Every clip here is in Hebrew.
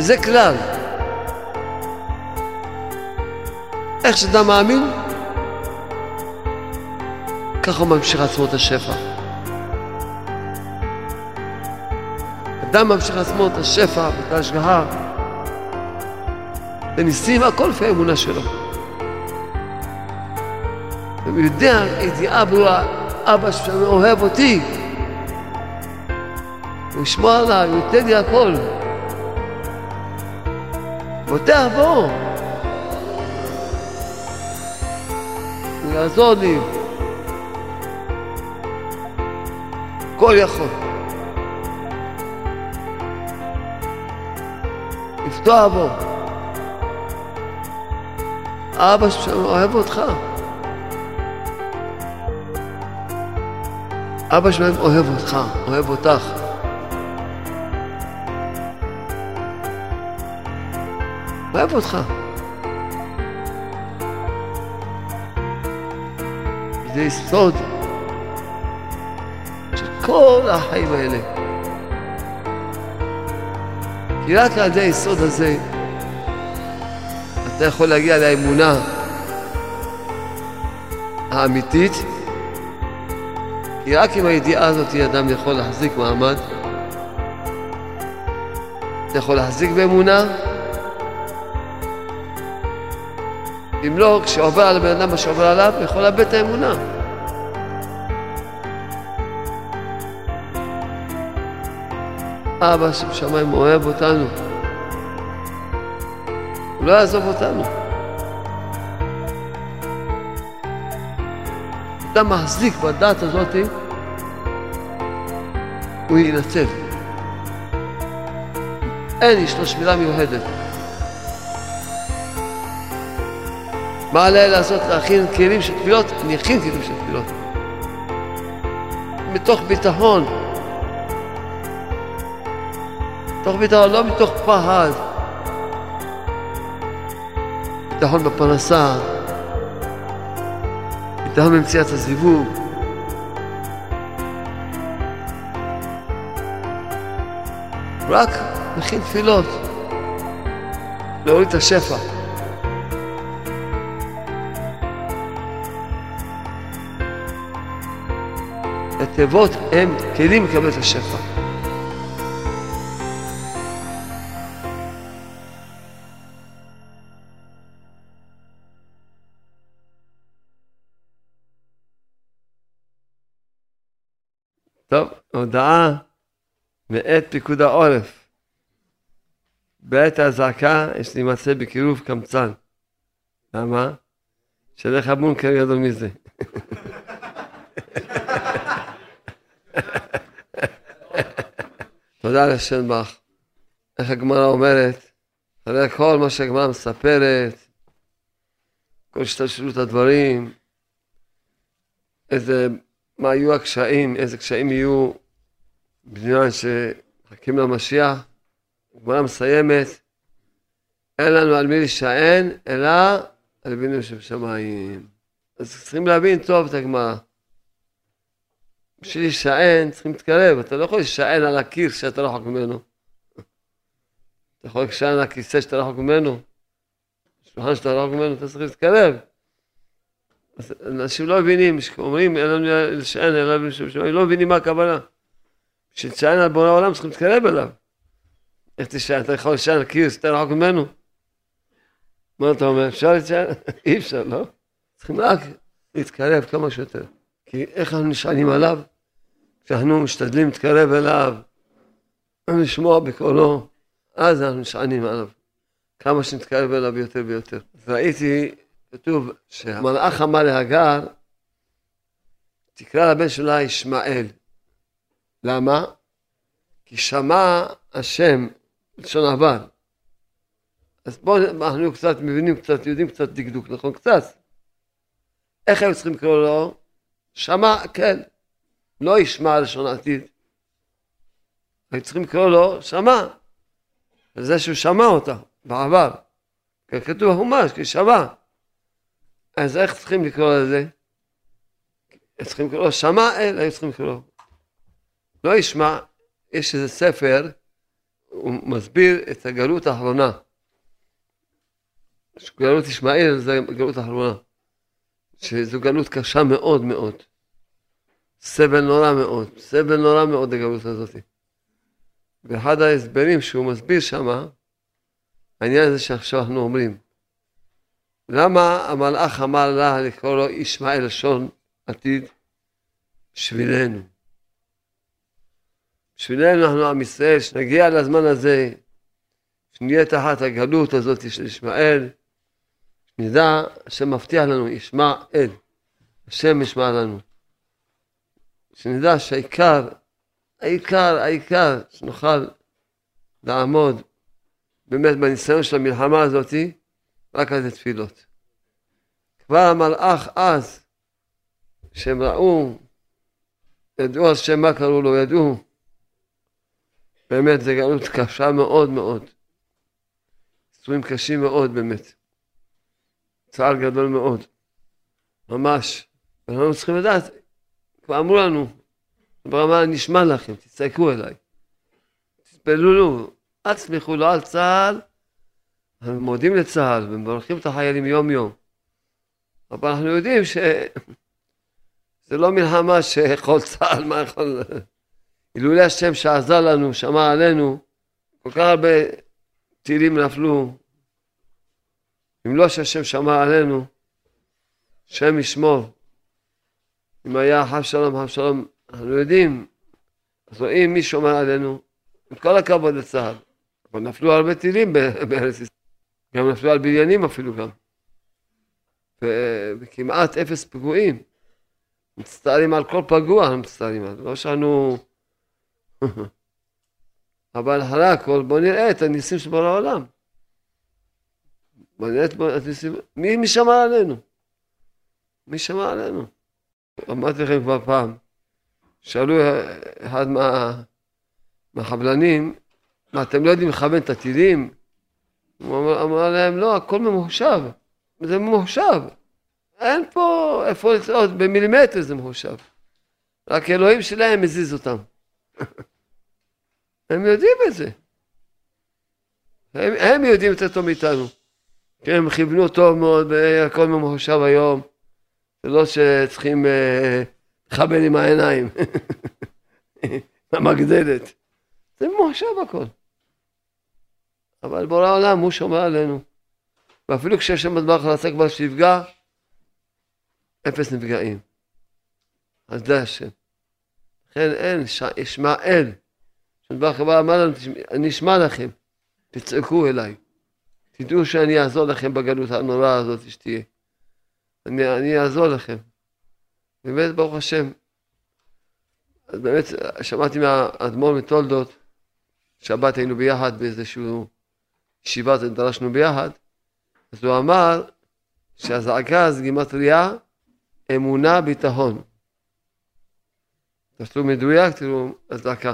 וזה כלל. איך שאדם מאמין, ככה הוא ממשיך לעצמו את השפע. אדם ממשיך לעצמו את השפע ואת ההשגחה וניסים, הכל לפי האמונה שלו. הוא יודע ידיעה ברורה, אבא שלנו אוהב אותי. הוא ישמור עליי, הוא ייתן לי הכל. פותח בו. הוא יעזור לי. הכל יכול. לפתוח בו. אבא שלנו אוהב אותך. אבא שלהם אוהב אותך, אוהב אותך. אוהב אותך. זה יסוד של כל החיים האלה. כי רק על ידי היסוד הזה אתה יכול להגיע לאמונה האמיתית, כי רק עם הידיעה הזאת אדם יכול להחזיק מעמד. אתה יכול להחזיק באמונה, אם לא, כשעובר על הבן אדם מה שעובר עליו, הוא יכול לאבד את האמונה. אבא שבשמיים אוהב אותנו. הוא לא יעזוב אותנו. אתה מחזיק בדעת הזאת, הוא ינצל. אין, יש לו שמירה מיוחדת. מה עליי לעשות? להכין כלים של תפילות? אני אכין כלים של תפילות. מתוך ביטחון. מתוך ביטחון, לא מתוך פחד. ביטחון בפרנסה, ביטחון במציאת הזיווג. רק מכין תפילות, להוריד את השפע. התיבות הם כלים לקבל את השפע. טוב, הודעה מאת פיקוד העורף. בעת האזעקה יש להימצא בקירוב קמצן. למה? שלך הבונקר גדול מזה. תודה לשם בך. איך הגמרא אומרת, אחרי כל מה שהגמרא מספרת, כל השתלשלות הדברים, איזה, מה יהיו הקשיים, איזה קשיים יהיו בזמן שמחכים למשיח, הגמרא מסיימת, אין לנו על מי להישען, אלא על אבינו שבשמיים. אז צריכים להבין טוב את הגמרא. בשביל להישען צריכים להתקרב, אתה לא יכול להישען על הקיר שאתה רחוק ממנו. אתה יכול להישען על הכיסא שאתה רחוק ממנו, שולחן שאתה רחוק ממנו, אתה צריך להתקרב. אנשים לא מבינים, אומרים אין לנו להישען אלא בשמיים, לא מבינים מה הכוונה. בשביל להישען על בורא העולם צריכים להתקרב אליו. איך תישען? אתה יכול להישען על קיר שאתה רחוק ממנו? מה אתה אומר? אפשר להישען? אי אפשר, לא? צריכים רק להתקרב כמה שיותר. כי איך אנחנו נשענים עליו? כשאנחנו משתדלים להתקרב אליו, לשמוע בקולו, אז אנחנו נשענים עליו. כמה שנתקרב אליו יותר ויותר. ראיתי, כתוב שהמלאך אמר להגר, תקרא לבן שלה ישמעאל. למה? כי שמע השם, לשון עבר. אז בואו, אנחנו קצת מבינים, קצת יודעים קצת דקדוק, נכון? קצת. איך הם צריכים לקרוא לו? שמע, כן. לא ישמע לשון עתיד. היו צריכים לקרוא לו שמע. זה שהוא שמע אותה בעבר. כתוב בחומש, כי שמע. אז איך צריכים לקרוא לזה? צריכים לקרוא לו שמע אל, היו צריכים לקרוא לו. לא ישמע, יש איזה ספר, הוא מסביר את הגלות האחרונה. גלות ישמעאל זה הגלות האחרונה. שזו גלות קשה מאוד מאוד. סבל נורא מאוד, סבל נורא מאוד הגלות הזאת. ואחד ההסברים שהוא מסביר שמה, העניין הזה שעכשיו אנחנו אומרים. למה המלאך אמר לה לקרוא לו ישמעאל לשון עתיד? בשבילנו. בשבילנו אנחנו עם ישראל, שנגיע לזמן הזה, שנהיה תחת הגלות הזאת של ישמעאל, שנדע שמבטיח לנו, ישמעאל, השם ישמע לנו. שנדע שהעיקר, העיקר, העיקר, שנוכל לעמוד באמת בניסיון של המלחמה הזאתי, רק על זה תפילות. כבר המלאך אז, שהם ראו, ידעו השם מה קראו לו, ידעו, באמת זו גלות קשה מאוד מאוד. ניסויים קשים מאוד באמת. צער גדול מאוד. ממש. אנחנו צריכים לדעת, כבר אמרו לנו, ברמה נשמע לכם, תצעקו אליי. תתפללו, אל תסמכו לא על צה"ל, אנחנו מודים לצה"ל ומברכים את החיילים יום יום. אבל אנחנו יודעים שזה לא מלחמה שיכול צה"ל, מה יכול... אילולי השם שעזר לנו, שמר עלינו, כל כך הרבה טילים נפלו. אם לא שהשם שמר עלינו, השם ישמור. אם היה חב שלום, חב שלום, אנחנו יודעים, אז רואים מי שומר עלינו, עם כל הכבוד לצה"ל. אבל נפלו הרבה טילים בארץ ישראל. גם נפלו על בניינים אפילו גם. וכמעט אפס פיגועים. מצטערים על כל פגוע, אנחנו מצטערים על לא שאנו... אבל אחרי הכל בואו נראה את הניסים שבכל העולם. בואו נראה את הניסים... מי, מי שמע עלינו? מי שמע עלינו? אמרתי לכם כבר פעם, שאלו אחד מה, מהחבלנים, מה אתם לא יודעים לכוון את הטילים? הוא אמר, אמר להם, לא, הכל ממוחשב. זה ממוחשב. אין פה איפה לצעוד, במילימטר זה ממוחשב. רק אלוהים שלהם מזיז אותם. הם יודעים את זה. הם, הם יודעים יותר טוב מאיתנו. כן, הם כיוונו טוב מאוד, הכל ממוחשב היום. זה לא שצריכים אה, לכוון עם העיניים. המגדלת. זה ממוחשב הכל. אבל בורא העולם הוא שומר עלינו. ואפילו כשיש שם מטבח חלצה כבר שיפגע, אפס נפגעים. אז זה השם. לכן אין, ישמעאל. שמטבח חברה אמר לנו, אני אשמע לכם, תצעקו אליי. תדעו שאני אעזור לכם בגלות הנוראה הזאת שתהיה. אני, אני אעזור לכם. באמת, ברוך השם. אז באמת, שמעתי מהאדמו"ר מתולדות, שבת היינו ביחד באיזשהו ישיבה דרשנו ביחד, אז הוא אמר שהזעקה זה גימטריה אמונה ביטחון. תעשו מדויק, תראו, הזעקה.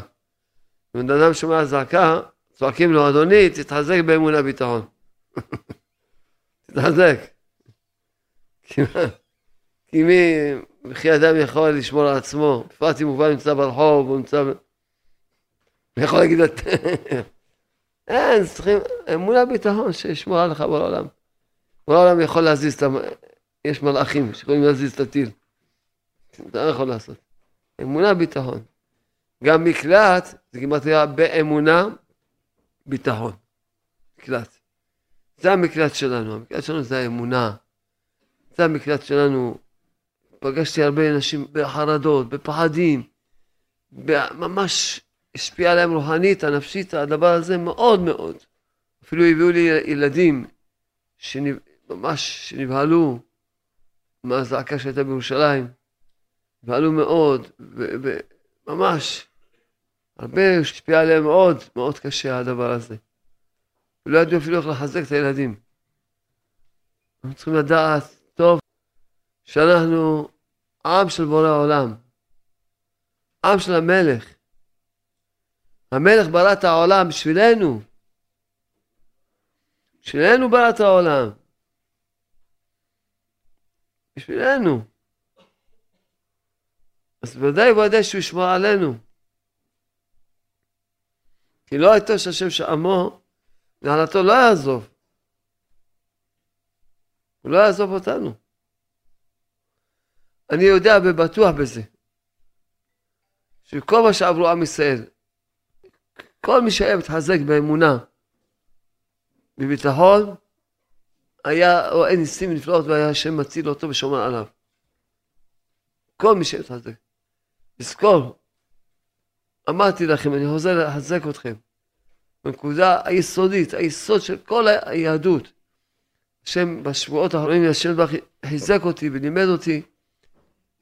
אם אדם שומע זעקה, צועקים לו, אדוני, תתחזק באמונה ביטחון. תתחזק. כי מי, וכי אדם יכול לשמור על עצמו, בפרט אם הוא כבר נמצא ברחוב, הוא נמצא... הוא יכול להגיד, אין, צריכים אמונה ביטחון שישמור עליך בעולם. בעולם יכול להזיז את ה... יש מלאכים שיכולים להזיז את הטיל. אתה לא יכול לעשות. אמונה ביטחון. גם מקלט, זה כמעט היה באמונה ביטחון. מקלט. זה המקלט שלנו, המקלט שלנו זה האמונה. זה המקלט שלנו. פגשתי הרבה אנשים בחרדות, בפחדים, ממש השפיע עליהם רוחנית, הנפשית, הדבר הזה מאוד מאוד. אפילו הביאו לי ילדים שממש שנבהלו מהזעקה שהייתה בירושלים. נבהלו מאוד, וממש, הרבה השפיע עליהם מאוד, מאוד קשה הדבר הזה. ולא ידעו אפילו איך לחזק את הילדים. אנחנו צריכים לדעת שאנחנו עם של בורא העולם, עם של המלך. המלך ברא את העולם בשבילנו. בשבילנו ברא את העולם. בשבילנו. אז ודאי וודאי שהוא ישמור עלינו. כי לא הייתו שהשם שעמו, נעלתו לא יעזוב. הוא לא יעזוב אותנו. אני יודע ובטוח בזה, שכל מה שעברו עם ישראל, כל מי שהיה מתחזק באמונה, בביטחון, היה רואה ניסים ונפלאות והיה השם מציל אותו ושומר עליו. כל מי שמתחזק. לזכור, אמרתי לכם, אני חוזר לחזק אתכם. בנקודה היסודית, היסוד של כל היהדות. השם בשבועות האחרונים, השם חיזק אותי ולימד אותי.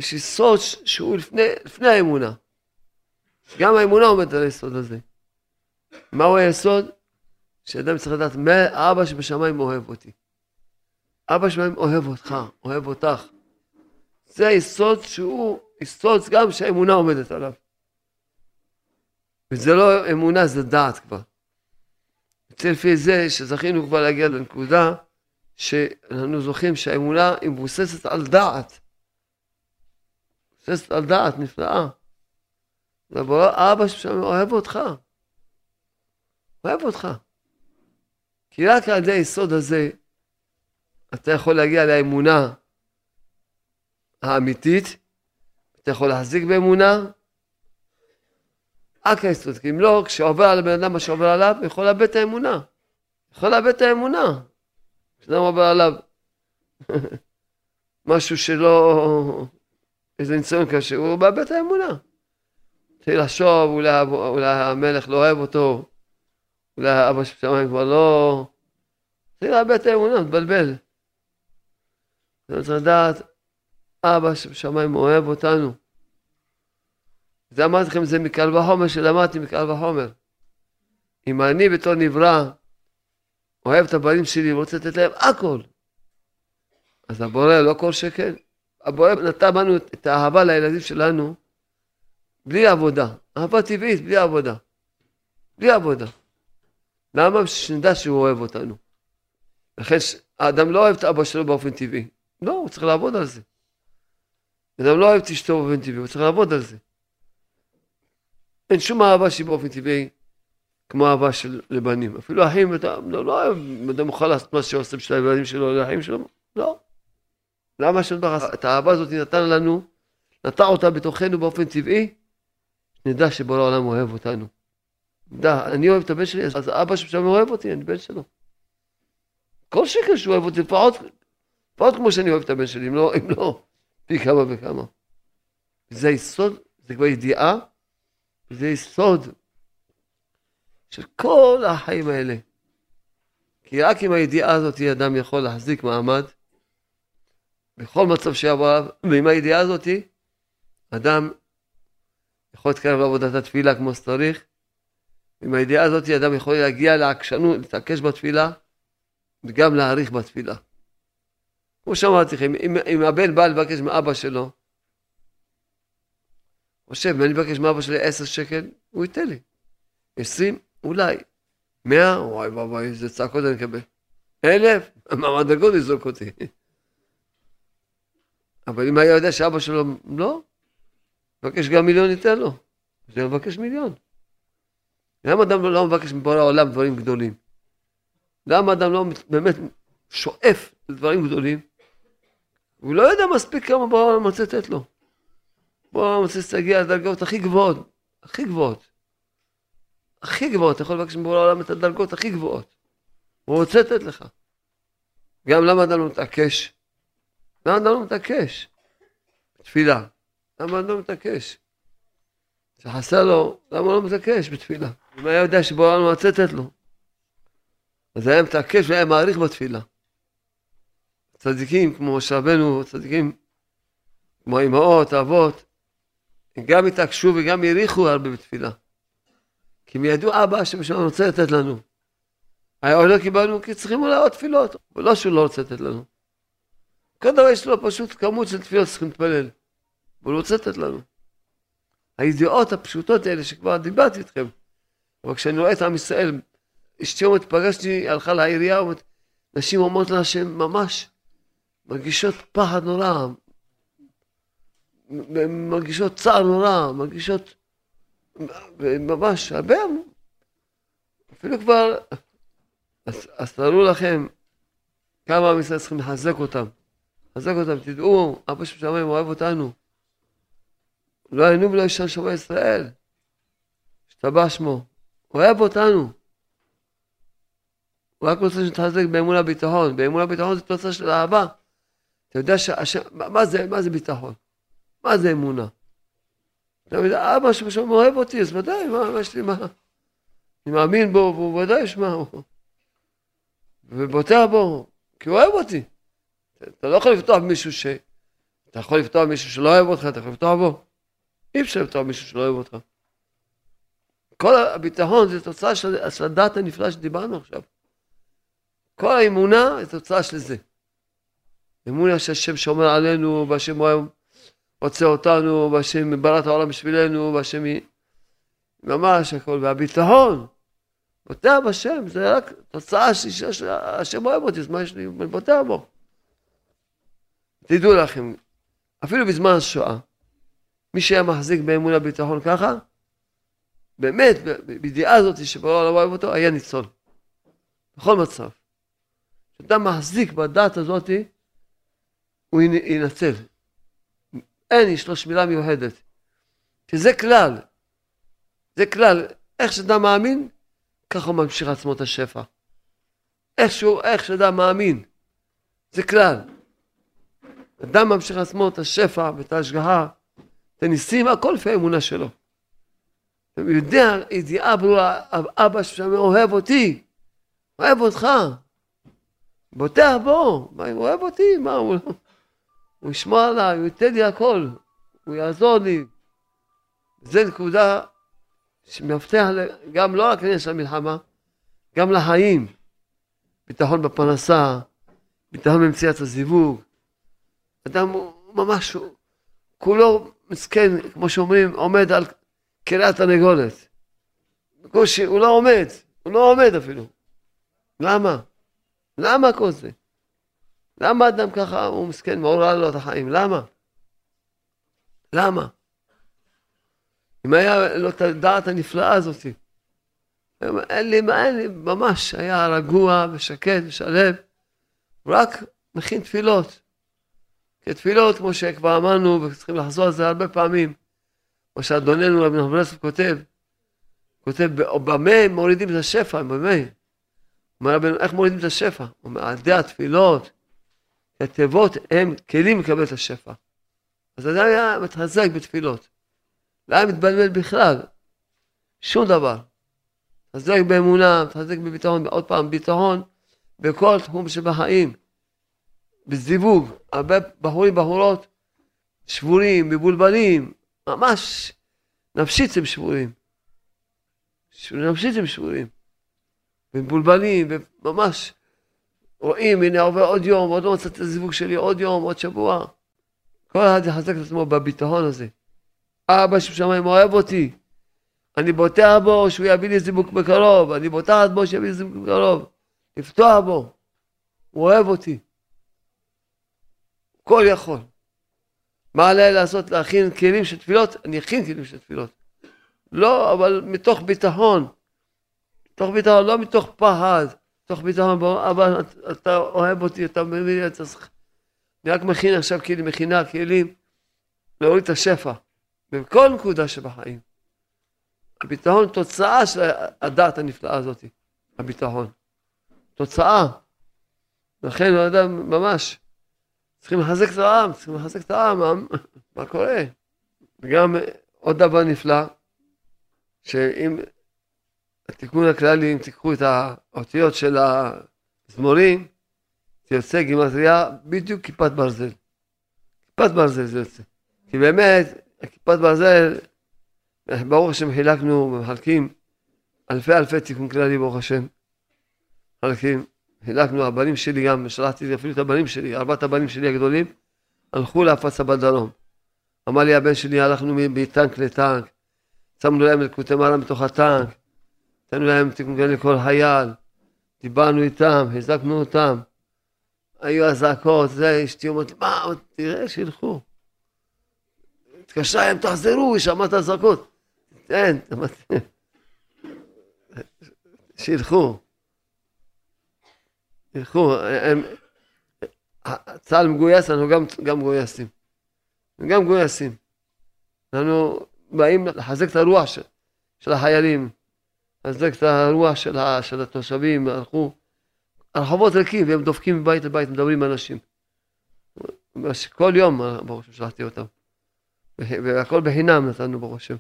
יש יסוד שהוא לפני, לפני האמונה. גם האמונה עומדת על היסוד הזה. מהו היסוד? שאדם צריך לדעת אבא שבשמיים אוהב אותי. אבא שבשמיים אוהב אותך, אוהב אותך. זה היסוד שהוא יסוד גם שהאמונה עומדת עליו. וזה לא אמונה, זה דעת כבר. יוצא לפי זה שזכינו כבר להגיע לנקודה שאנחנו זוכים שהאמונה היא מבוססת על דעת. מבוססת על דעת נפלאה. אבא שם אוהב אותך. אוהב אותך. כי רק על ידי היסוד הזה אתה יכול להגיע לאמונה האמיתית, אתה יכול להחזיק באמונה, רק היסוד, כי אם לא, כשעובר על הבן אדם מה שעובר עליו, הוא יכול לאבד את האמונה. יכול לאבד את האמונה. כשאדם עובר עליו משהו שלא... איזה ניסיון קשה, הוא מאבד את האמונה. התחיל לחשוב, אולי, אולי המלך לא אוהב אותו, אולי אבא של שמיים כבר לא... התחיל לאבד את האמונה, מתבלבל. צריך לדעת, אבא שבשמיים אוהב אותנו. זה אמרתי לכם, זה מקל וחומר שלמדתי מקל וחומר. אם אני בתור נברא אוהב את הבנים שלי ורוצה לתת להם הכל, אז הבורא לא כל שכן. הבורא נתן בנו את האהבה לילדים שלנו בלי עבודה. אהבה טבעית, בלי עבודה. בלי עבודה. למה? שנדע שהוא אוהב אותנו. לכן האדם לא אוהב את אבא שלו באופן טבעי. לא, הוא צריך לעבוד על זה. אדם לא אוהב את אשתו באופן טבעי, הוא צריך לעבוד על זה. אין שום אהבה שהיא באופן טבעי כמו אהבה של לבנים. אפילו אחים, אתה לא, לא אוהב, אדם יכול לעשות מה שעושה בשביל הילדים שלו לאחים שלו, לא. למה את האהבה הזאת נתן לנו, נטע אותה בתוכנו באופן טבעי, נדע שבורא העולם אוהב אותנו. נדע, אני אוהב את הבן שלי, אז אבא שם אוהב אותי, אני בן שלו. כל שקל שהוא אוהב אותי, לפחות, לפחות כמו שאני אוהב את הבן שלי, אם לא, אם לא, פי כמה וכמה. זה יסוד, זה כבר ידיעה, זה יסוד של כל החיים האלה. כי רק עם הידיעה הזאת אדם יכול להחזיק מעמד בכל מצב שיבוא עליו, ועם הידיעה הזאת אדם יכול להתקרב לעבודת התפילה כמו שצריך. עם הידיעה הזאת אדם יכול להגיע לעקשנות, להתעקש בתפילה וגם להעריך בתפילה. כמו שאמרתי לכם, אם, אם הבן בא לבקש מאבא שלו, חושב, אם אני מבקש מאבא שלי עשר שקל, הוא ייתן לי. עשרים, אולי. מאה, וואי וואי איזה צעקות אני אקבל. אלף, המדרגות יזרוק אותי. אבל אם היה יודע שאבא שלו, לא, מבקש גם מיליון ייתן לו. זה מבקש מיליון. למה אדם לא מבקש מבורא העולם דברים גדולים? למה אדם לא באמת שואף לדברים גדולים? הוא לא יודע מספיק כמה בורא העולם רוצה לתת לו. בורא העולם רוצה להגיע לדרגות הכי גבוהות, הכי גבוהות. הכי גבוהות, אתה יכול לבקש מבורא העולם את הדרגות הכי גבוהות. הוא רוצה לתת לך. גם למה אדם לא מתעקש? למה אדם לא מתעקש? תפילה. למה אדם לא מתעקש? שחסר לו, למה לא מתעקש בתפילה? אם היה יודע שבורא העולם רוצה לתת לו. אז היה מתעקש והיה מעריך בתפילה. צדיקים כמו משה רבנו, צדיקים כמו אמהות, אבות, הם גם התעקשו וגם העריכו הרבה בתפילה. כי הם ידעו אבא שבשביל רוצה לתת לנו. היה עוד לא קיבלנו כי צריכים אולי עוד תפילות, ולא שהוא לא רוצה לתת לנו. כל דבר יש לו פשוט כמות של תפילות שצריכים להתפלל. והוא רוצה לתת לנו. הידיעות הפשוטות האלה שכבר דיברתי איתכם, אבל כשאני רואה את עם ישראל, אשתי אומרת, פגשתי, הלכה לעירייה, אומרת, נשים אומרות לה שהן ממש מרגישות פחד נורא, מרגישות צער נורא, מרגישות ממש הרבה, אפילו כבר, אז, אז תארו לכם כמה עם ישראל צריכים לחזק אותם. לחזק אותם, תדעו, אבא שבשמיים אוהב אותנו. לא היינו ולא ישן שומע ישראל. השתבח שמו. אוהב אותנו. הוא רק רוצה שתחזק באמון הביטחון. באמון הביטחון זה תוצאה של אהבה. אתה יודע שהשם, מה זה, מה זה ביטחון? מה זה אמונה? אתה יודע, אבא שבשם אוהב אותי, אז ודאי, מה, מה יש לי, מה? אני מאמין בו, והוא ודאי ישמע, ובוטח בו, כי הוא אוהב אותי. אתה לא יכול לפתוח במישהו ש... אתה יכול לפתוח במישהו שלא אוהב אותך, אתה יכול לפתוח בו. אי אפשר לפתוח במישהו שלא אוהב אותך. כל הביטחון זה תוצאה של, הדת הנפלאה שדיברנו עכשיו. כל האמונה זה תוצאה של זה. אמונה שהשם שומר עלינו, והשם רוצה אותנו, והשם ברא את העולם בשבילנו, והשם ממש הכל, והביטחון, בוטח בשם, זה רק תוצאה שהשם אוהב אותי, אז מה יש לי? בוטח בו. תדעו לכם, אפילו בזמן השואה, מי שהיה מחזיק באמון הביטחון ככה, באמת, בידיעה הזאת שבורא לא אוהב אותו, היה ניצול. בכל מצב. כשאתה מחזיק בדת הזאת, הוא ינצל. אין, יש לו שמירה מיוחדת. כי זה כלל. זה כלל. איך שאדם מאמין, ככה הוא ממשיך עצמו את השפע. איכשהו, איך שאדם מאמין. זה כלל. אדם ממשיך עצמו את השפע ואת ההשגחה, את הניסים, הכל לפי האמונה שלו. הוא יודע, ידיעה ברורה, אבא שם אוהב אותי, אוהב אותך, בוטח בו, הוא אוהב אותי, מה, הוא, הוא ישמור עליי, הוא ייתן לי הכל, הוא יעזור לי. זה נקודה שמפתח גם לא רק לעניין של המלחמה, גם לחיים. ביטחון בפרנסה, ביטחון במציאת הזיווג. אדם הוא ממש, כולו מסכן, כמו שאומרים, עומד על קריית הנגולת. בקושי, הוא לא עומד, הוא לא עומד אפילו. למה? למה כל זה? למה אדם ככה, הוא מסכן, מעורר לו את החיים? למה? למה? אם היה לו את הדעת הנפלאה הזאת, אין לי, מה, אין לי, ממש היה רגוע ושקט ושלב, רק מכין תפילות. כי תפילות, כמו שכבר אמרנו, וצריכים לחזור על זה הרבה פעמים, כמו שאדוננו רבי נחמן יוסף כותב, כותב, במה מורידים את השפע, במה? אומר רבנו, איך מורידים את השפע? הוא אומר, על ידי התפילות, התיבות הם כלים לקבל את השפע. אז אדם היה מתחזק בתפילות. לא היה מתבלבל בכלל, שום דבר. מתחזק באמונה, מתחזק בביטחון, עוד פעם, ביטחון בכל תחום שבחיים. בזיווג, הרבה בחורים, בחורות, שבורים, מבולבלים, ממש נפשית הם שבורים. נפשית הם שבורים. ומבולבלים, וממש רואים, הנה עובר עוד יום, עוד לא מצאתי את הזיווג שלי, עוד יום, עוד שבוע. כל אחד יחזק את עצמו בביטחון הזה. אבא שבשמיים אוהב אותי. אני בוטח בו שהוא יביא לי זיווג בקרוב, אני בוטחת בו שיביא לי זיווג בקרוב. לפתוח בו. הוא אוהב אותי. כל יכול. מה עליי לעשות? להכין כלים של תפילות? אני אכין כלים של תפילות. לא, אבל מתוך ביטחון. מתוך ביטחון, לא מתוך פחד. מתוך ביטחון, אבא, אתה אוהב אותי, אתה מבין לי, אתה צריך... אני רק מכין עכשיו כלים, מכינה כלים להוריד את השפע. בכל נקודה שבחיים. הביטחון תוצאה של הדעת הנפלאה הזאת. הביטחון. תוצאה. לכן האדם ממש צריכים לחזק את העם, צריכים לחזק את העם, מה קורה? וגם עוד דבר נפלא, שאם התיקון הכללי, אם תיקחו את האותיות של המזמורים, זה יוצא גימטריה בדיוק כיפת ברזל. כיפת ברזל זה יוצא. כי באמת, כיפת ברזל, ברוך השם חילקנו, מחלקים אלפי אלפי תיקון כללי, ברוך השם. מחלקים. חילקנו, הבנים שלי גם, שלחתי אפילו את הבנים שלי, ארבעת הבנים שלי הגדולים, הלכו להפצה בדרום. אמר לי הבן שלי, הלכנו מטנק לטנק, שמנו להם לקוטי מרם בתוך הטנק, נתנו להם כאלה לכל חייל, דיברנו איתם, הזקנו אותם, היו אזעקות, זה, אשתי אומרת, מה, תראה, שילכו. התקשרה להם, תחזרו, היא שמעה את האזעקות. תן, שילכו. ילכו. הם, צה"ל מגויס, אנחנו גם, גם מגויסים. גם מגויסים. אנחנו באים לחזק את הרוח של, של החיילים, לחזק את הרוח של, של התושבים, הלכו. הרחובות ריקים והם דופקים מבית לבית, מדברים עם אנשים. כל יום, ברוך השם, שלחתי אותם. והכל בחינם נתנו ברוך השם.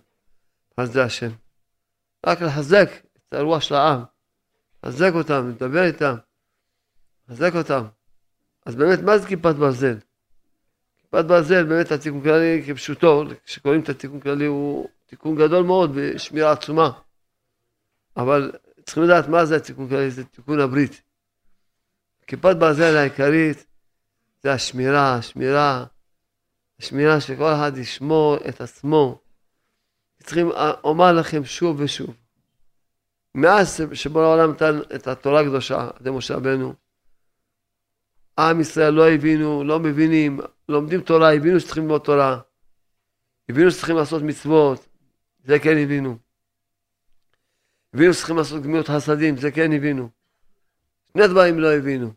אז זה השם. רק לחזק את הרוח של העם. לחזק אותם, לדבר איתם. לחזק אותם. אז באמת, מה זה כיפת ברזל? כיפת ברזל, באמת התיקון כללי כפשוטו, כשקוראים את התיקון כללי הוא תיקון גדול מאוד ושמירה עצומה. אבל צריכים לדעת מה זה התיקון כללי, זה תיקון הברית. כיפת ברזל העיקרית זה השמירה, השמירה, השמירה שכל אחד ישמור את עצמו. צריכים, אומר לכם שוב ושוב, מאז שבורא העולם נתן את התורה הקדושה, ידי משה רבנו, עם ישראל לא הבינו, לא מבינים, לומדים תורה, הבינו שצריכים ללמוד תורה, הבינו שצריכים לעשות מצוות, זה כן הבינו. הבינו שצריכים לעשות גמילות חסדים, זה כן הבינו. שני דברים לא הבינו.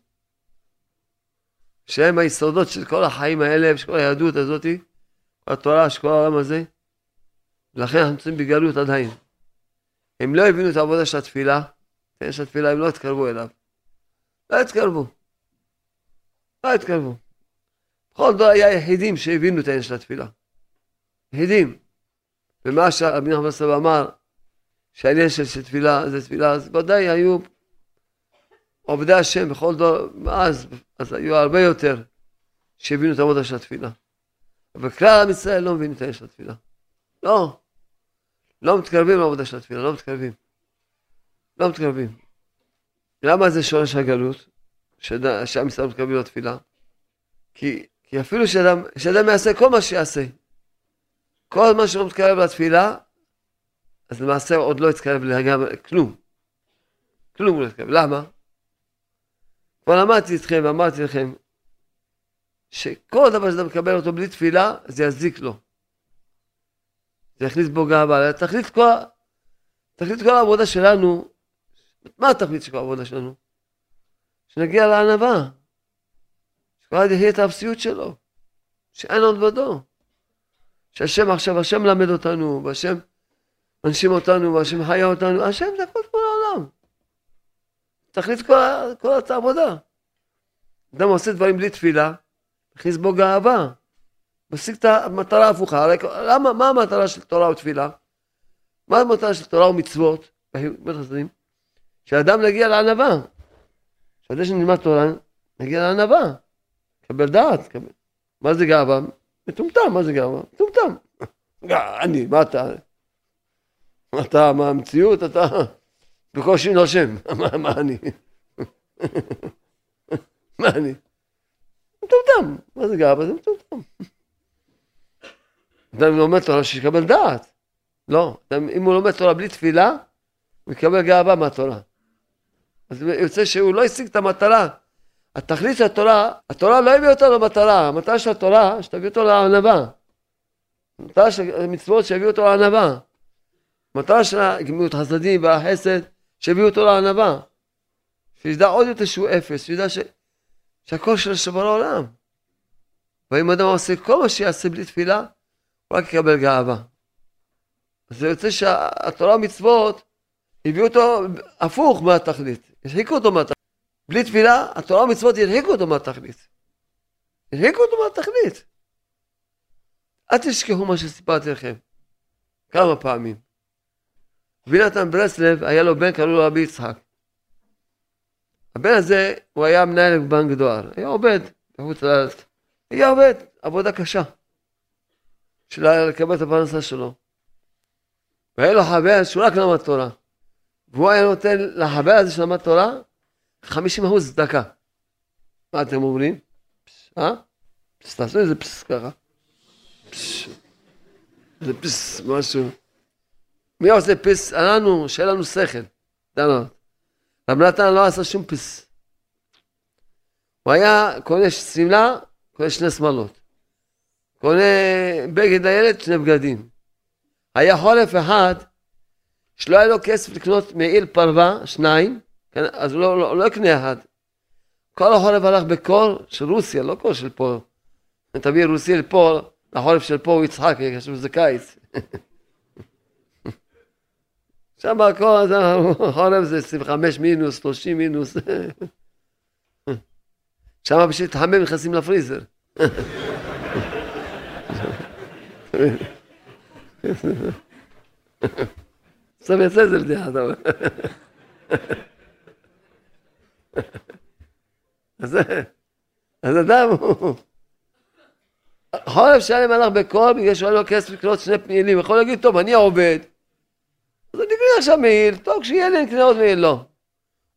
שהם היסודות של כל החיים האלה ושל כל היהדות הזאתי, כל התורה של כל העולם הזה, ולכן אנחנו נמצאים בגלות עדיין. הם לא הבינו את העבודה של התפילה, כן, של התפילה, הם לא התקרבו אליו. לא התקרבו. לא התקרבו. בכל דור היה יחידים שהבינו את העניין של התפילה. יחידים. ומה שרבי נחמן סבא אמר, שהעניין של, תפילה זה תפילה, אז ודאי היו עובדי השם בכל דור, אז, אז היו הרבה יותר שהבינו את העבודה של התפילה. אבל כלל עם ישראל לא מבינים את העניין של התפילה. לא. לא מתקרבים לעבודה של התפילה, לא מתקרבים. לא מתקרבים. למה זה שורש הגלות? שעם ישראל מתקרבים לתפילה? כי, כי אפילו שאדם, שאדם יעשה כל מה שיעשה, כל מה שהוא מתקרב לתפילה, אז למעשה עוד לא יתקרב לגמרי, כלום. כלום הוא לא יתקרב. למה? כבר למדתי אתכם ואמרתי לכם שכל דבר שאתה מקבל אותו בלי תפילה, זה יזיק לו. זה יכניס בו גאווה. תכלית כל, תכלית כל העבודה שלנו, מה התכלית של כל העבודה שלנו? שנגיע לענווה. שכל אחד יחיה את האפסיות שלו. שאין עוד בדו. שהשם עכשיו, השם מלמד אותנו, והשם מנשים אותנו, והשם חיה אותנו, השם זה הכל כל העולם. תכלית כל, כל העבודה. אדם עושה דברים בלי תפילה, מכניס בו גאווה. משיג את המטרה ההפוכה. הרי למה, מה המטרה של תורה ותפילה? מה המטרה של תורה ומצוות? שאדם נגיע לענווה. שאדם שנלמד תורה, נגיע לענווה. קבל דעת. קבל. מה זה גאווה? מטומטם, מה זה גאווה? מטומטם. אני, מה אתה? אתה, מה המציאות? אתה בקושי נושם. מה, מה אני? מה אני? מטומטם. מה זה גאווה? זה מטומטם. אדם לומד תורה שיקבל דעת. לא, אם הוא לומד תורה בלי תפילה, הוא יקבל גאווה מהתורה. אז יוצא שהוא לא השיג את המטרה. התכלית של התורה, התורה לא הביאה אותו למטרה, המטרה של התורה, שתביא אותו לענווה. המטרה של המצוות שהביאו אותו לענווה. המטרה של הגמילות חסדים והחסד שהביאו אותו לענווה. שידע עוד יותר שהוא אפס, שידע ש... שהכל של שבר העולם. ואם אדם עושה כל מה שיעשה בלי תפילה, הוא רק יקבל גאווה. אז זה יוצא שהתורה ומצוות הביאו אותו הפוך מהתכלית, הרחיקו אותו מהתכלית. בלי תפילה, התורה ומצוות הרחיקו אותו מהתכלית. הרחיקו אותו מהתכלית. אל תשכחו מה שסיפרתי לכם כמה פעמים. רבי נתן ברסלב, היה לו בן, קראו לו רבי יצחק. הבן הזה, הוא היה מנהל בנק דואר, היה עובד בחוץ לארץ. היה עובד, עבודה קשה. של לקבל את הפרנסה שלו. והיה לו חבר שהוא רק למד תורה. והוא היה נותן לחבר הזה שלמד תורה 50 אחוז צדקה. מה אתם אומרים? אה? תעשו איזה פס ככה. זה פס, משהו. מי עושה פס? אנחנו, שיהיה לנו שכל. רב נתן לא עשה שום פס. הוא היה קונה שמלה, קונה שני שמאלות. קונה בגד לילד, שני בגדים. היה חורף אחד שלא היה לו כסף לקנות מעיל פרווה, שניים, כן, אז הוא לא, לא, לא יקנה אחד. כל החורף הלך בקור של רוסיה, לא קור של פה. תביא רוסי לפה, החורף של פה הוא יצחק, חשוב שזה קיץ. שם הכל, החורף זה 25 מינוס, 30 מינוס. שם בשביל להתחמם נכנסים לפריזר. עכשיו יצא איזה בדיחה, אתה אומר. אז אדם הוא... חורף שלם הלך בקור בגלל שהוא היה לו כסף לקנות שני פעילים, יכול להגיד, טוב, אני עובד, אז אני אקנה עכשיו מעיל, טוב, כשיהיה לי נקנה עוד מעיל, לא.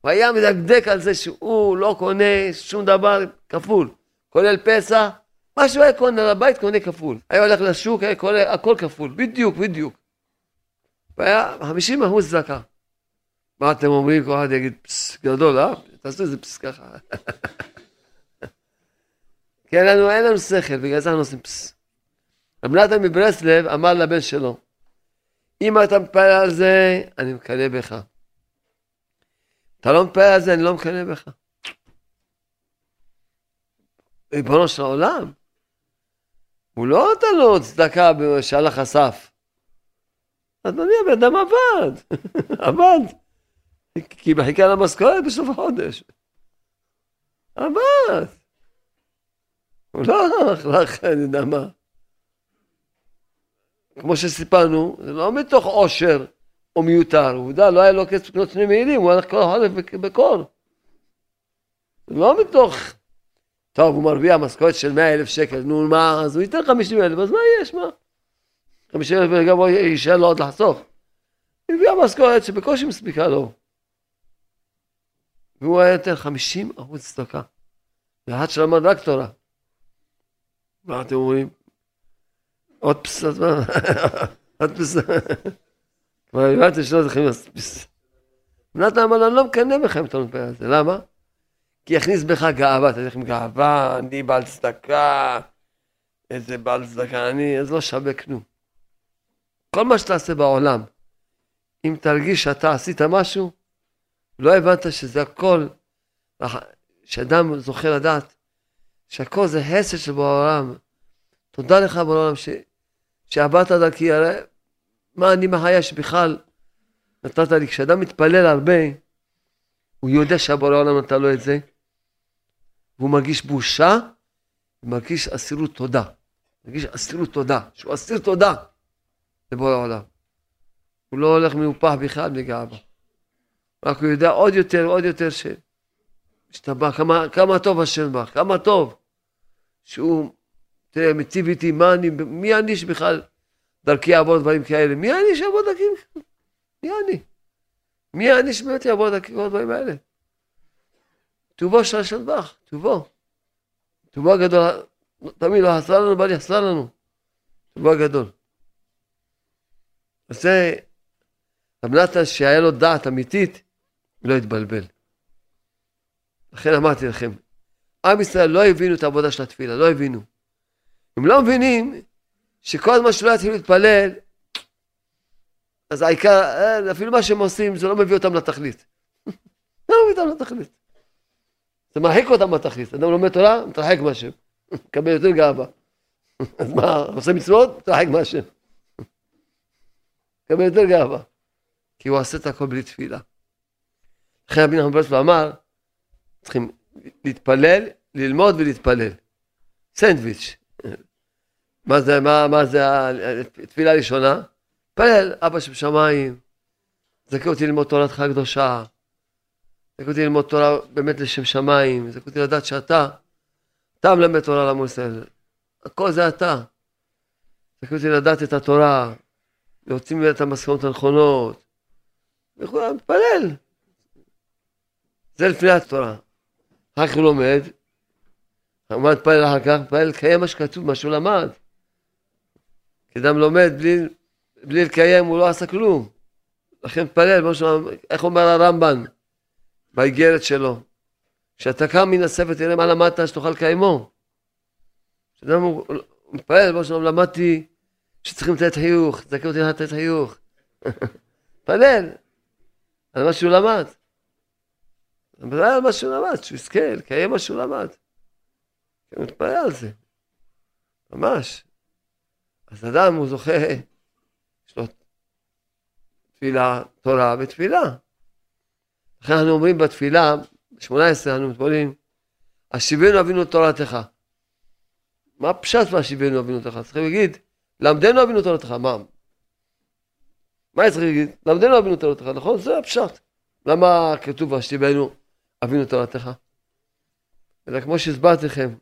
הוא היה מדקדק על זה שהוא לא קונה שום דבר כפול, כולל פסח, מה שהוא היה קונה לבית קונה כפול. היה הולך לשוק, היה קונה הכל כפול, בדיוק, בדיוק. והיה 50 אחוז צדקה. מה אתם אומרים? כל אחד יגיד פס גדול, אה? תעשו איזה פס ככה. כי אין לנו, אין לנו שכל, בגלל זה אנחנו עושים פס. רב נתן מברסלב אמר לבן שלו, אם אתה מתפלל על זה, אני מקנא בך. אתה לא מתפלל על זה, אני לא מקנא בך. ריבונו של העולם, הוא לא נתן לו צדקה שעל החשף. אדוני, הבן אדם עבד, עבד. כי מחכה למשכורת בסוף החודש. עבד. הוא לא הלך, אני יודע מה. כמו שסיפרנו, זה לא מתוך עושר או מיותר, עובדה, לא היה לו כסף לקנות שני מעילים, הוא הלך כל החודש בקור. זה לא מתוך, טוב, הוא מרוויח משכורת של 100 אלף שקל, נו מה, אז הוא ייתן 50 אלף, אז מה יש, מה? 50 אלף גם הוא יישאר לו עוד לחסוך. הוא הביא משכורת שבקושי מספיקה לו. והוא היה נותן 50 אחוז צדקה. לאחד שלמד רק תורה. מה אתם אומרים? עוד פס, אז מה? עוד פס. כבר הבנתי שלא זוכרים פס. נתן אמר אני לא מקנא בך אם אתה לא מתפלל על זה. למה? כי יכניס בך גאווה, אתה עם גאווה, אני בעל צדקה, איזה בעל צדקה אני, אז לא שווה כלום. כל מה שתעשה בעולם, אם תרגיש שאתה עשית משהו, לא הבנת שזה הכל, שאדם זוכה לדעת שהכל זה חסד של בעולם. תודה לך בעולם ש... שעברת דרכי, הרי מה אני מחיה שבכלל נתת לי. כשאדם מתפלל הרבה, הוא יודע שהבורא העולם נתן לו את זה, והוא מרגיש בושה, ומרגיש אסירות תודה. מרגיש אסירות תודה, שהוא אסיר תודה לבורא העולם. הוא לא הולך מיופח בכלל בגאווה. רק הוא יודע עוד יותר, עוד יותר ש... בא, כמה, כמה טוב השם בך, כמה טוב. שהוא, תראה, מציב איתי, מה אני, מי אני שבכלל דרכי יעבור דברים כאלה? מי אני שיעבור דרכי? מי אני? מי אני שבאמת יעבור דרכי כל הדברים האלה? טובו של השם בך, טובו. טובו הגדול, תמיד לא חסר לנו, בא יחסר לנו. טובו הגדול. זה, רב נתן שהיה לו דעת אמיתית, לא התבלבל. לכן אמרתי לכם, עם ישראל לא הבינו את העבודה של התפילה, לא הבינו. הם לא מבינים שכל הזמן שלא יתחילו להתפלל, אז העיקר, אה, אפילו מה שהם עושים, זה לא מביא אותם לתכלית. לא מביא אותם לתכלית. זה מרחיק אותם בתכלית. אדם לומד תורה, מתרחק מהשם. מקבל יותר גאווה. אז מה, עושה מצוות, מתרחק מהשם. מקבל יותר גאווה. כי הוא עושה את הכל בלי תפילה. לכן רבי נחמן ברסלב אמר, צריכים להתפלל, ללמוד ולהתפלל. סנדוויץ'. מה זה, מה, מה זה התפילה הראשונה? התפלל, אבא שבשמיים, זכה אותי ללמוד תורתך הקדושה, זכה אותי ללמוד תורה באמת לשם שמיים, זכה אותי לדעת שאתה, אתה מלמד תורה לעמו ישראל, הכל זה אתה. זכה אותי לדעת את התורה, להוציא ממנה את המסקנות הנכונות, וכו', מתפלל. זה לפני התורה. אחר כך הוא לומד, מה מתפלל אחר כך? מתפלל לקיים מה שכתוב, מה שהוא למד. כשאדם לומד בלי, בלי לקיים, הוא לא עשה כלום. לכן מתפלל, איך אומר הרמב"ן באיגרת שלו? כשאתה קם מן הספר, תראה מה למדת, שתוכל לקיימו. כשאדם הוא מתפלל, למדתי שצריכים לתת חיוך, תזכה אותי לתת חיוך. מתפלל על מה שהוא למד. מתפלל על מה שהוא למד, שהוא יזכה לקיים מה שהוא למד. הוא מתפלל על זה, ממש. אז אדם הוא זוכה, יש לו תפילה, תורה ותפילה. לכן אנחנו אומרים בתפילה, ב-18 אנו מתפללים, השיבנו אבינו תורתך. מה פשט והשיבנו אבינו תורתך? צריכים להגיד, למדנו אבינו תורתך. מה? מה צריך להגיד? למדנו אבינו תורתך, נכון? זה הפשט. למה כתוב והשיבנו אבינו תורתך? אלא כמו שהסברתי לכם,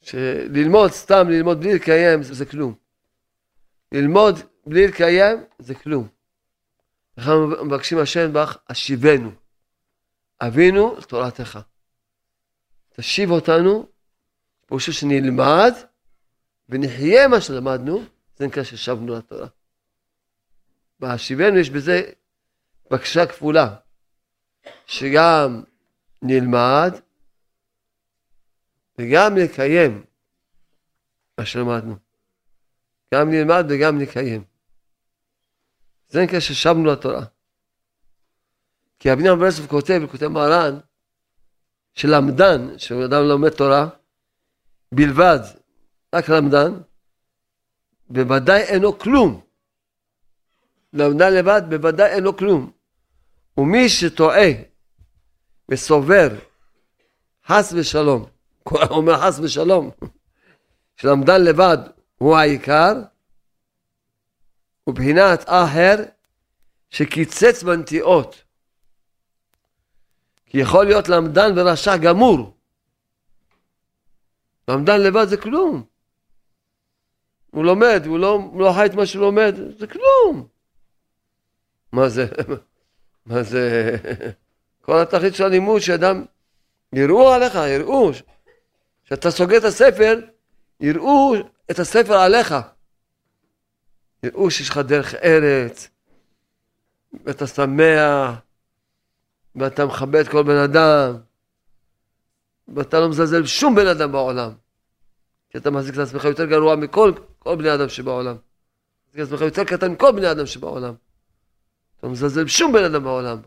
שללמוד סתם, ללמוד בלי לקיים, זה, זה כלום. ללמוד בלי לקיים, זה כלום. אנחנו מבקשים השם בך, השיבנו. אבינו תורתך. תשיב אותנו, פירושו שנלמד ונחיה מה שלמדנו, זה נקרא ששבנו לתורה. בהשיבנו יש בזה בקשה כפולה, שגם נלמד וגם נקיים מה שלמדנו. גם נלמד וגם נקיים. זה נקרא ששבנו לתורה. כי אבני אברסוף כותב, כותב מרן, שלמדן, שאדם לומד תורה, בלבד, רק למדן, בוודאי אינו כלום. למדן לבד, בוודאי אינו כלום. ומי שטועה וסובר, חס ושלום, אומר חס ושלום, שלמדן לבד הוא העיקר, ובחינת אחר שקיצץ בנטיעות. כי יכול להיות למדן ורשע גמור. למדן לבד זה כלום. הוא לומד, הוא לא, לא חי את מה שהוא לומד, זה כלום. מה זה, מה זה, כל התכלית של הלימוד שאדם, יראו עליך, יראו, כשאתה סוגר את הספר, יראו את הספר עליך. יראו שיש לך דרך ארץ, ואתה שמח, ואתה מכבד כל בן אדם, ואתה לא מזלזל בשום בן אדם בעולם. כי אתה מחזיק את עצמך יותר גרוע מכל כל בני אדם שבעולם. מחזיק את עצמך יותר קטן מכל בני אדם שבעולם. אתה מזלזל בשום בן אדם בעולם.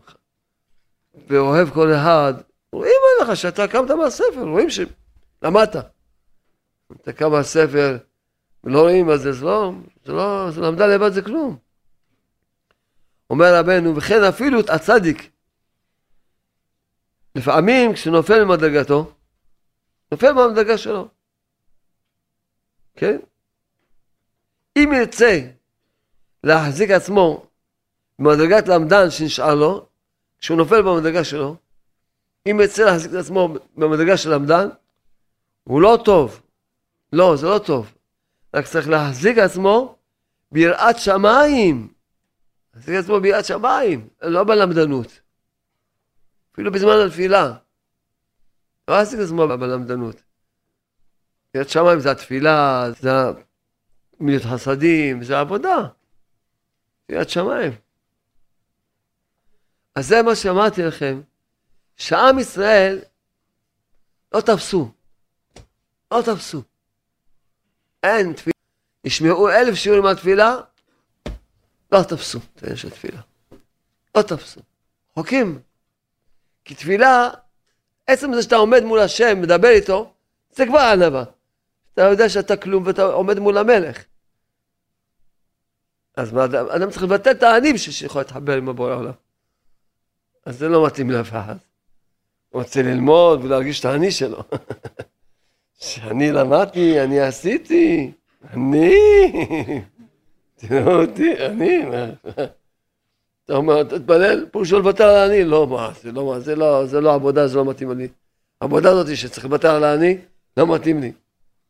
ואוהב כל אחד, רואים עליך שאתה קמת מהספר, רואים שלמדת. אתה קם מהספר ולא רואים מה זה, זה לא, זה לא, זה למדה לבד זה כלום. אומר רבנו, וכן אפילו את הצדיק, לפעמים כשנופל ממדרגתו, נופל מהמדרגה שלו. כן? אם ירצה להחזיק עצמו במדרגת למדן שנשאר לו, כשהוא נופל במדרגה שלו, אם ירצה להחזיק את עצמו במדרגה של למדן, הוא לא טוב. לא, זה לא טוב. רק צריך להחזיק עצמו ביראת שמיים. להחזיק עצמו ביראת שמיים, לא בלמדנות. אפילו בזמן התפילה. לא להחזיק עצמו בלמדנות. יראת שמיים זה התפילה, זה מילות חסדים, זה עבודה. יראת שמיים. אז זה מה שאמרתי לכם, שעם ישראל לא תפסו. לא תפסו. אין תפילה. ישמעו אלף שיעורים על תפילה, לא תפסו את העניין של תפילה. לא תפסו. חוקים. כי תפילה, עצם זה שאתה עומד מול השם, מדבר איתו, זה כבר ענווה. אתה יודע שאתה כלום ואתה עומד מול המלך. אז מה, אדם צריך לבטל את בשביל שיכול להתחבר עם הבורא העולם. אז זה לא מתאים לאף אחד. הוא רוצה ללמוד ולהרגיש את האני שלו. שאני למדתי, אני עשיתי, אני, תראו אותי, אני, אתה אומר, תתפלל, פירושו לוותר על האני, לא, מה, זה לא, זה לא, זה לא עבודה, זה לא מתאים לי. העבודה הזאת שצריך לוותר על האני, לא מתאים לי.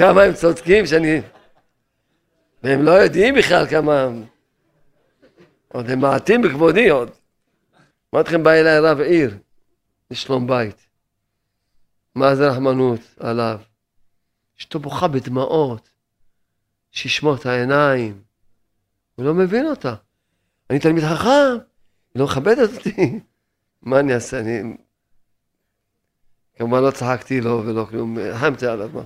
כמה הם צודקים שאני... והם לא יודעים בכלל כמה... עוד הם מעטים בכבודי עוד. אמרתי לכם, בא אליי רב עיר, לשלום בית. מה זה רחמנות עליו? אשתו בוכה בדמעות, שישמור את העיניים. הוא לא מבין אותה. אני תלמיד חכם, היא לא מכבדת אותי. מה אני אעשה? אני... כמובן לא צחקתי לו ולא כלום, רחמתי עליו. מה.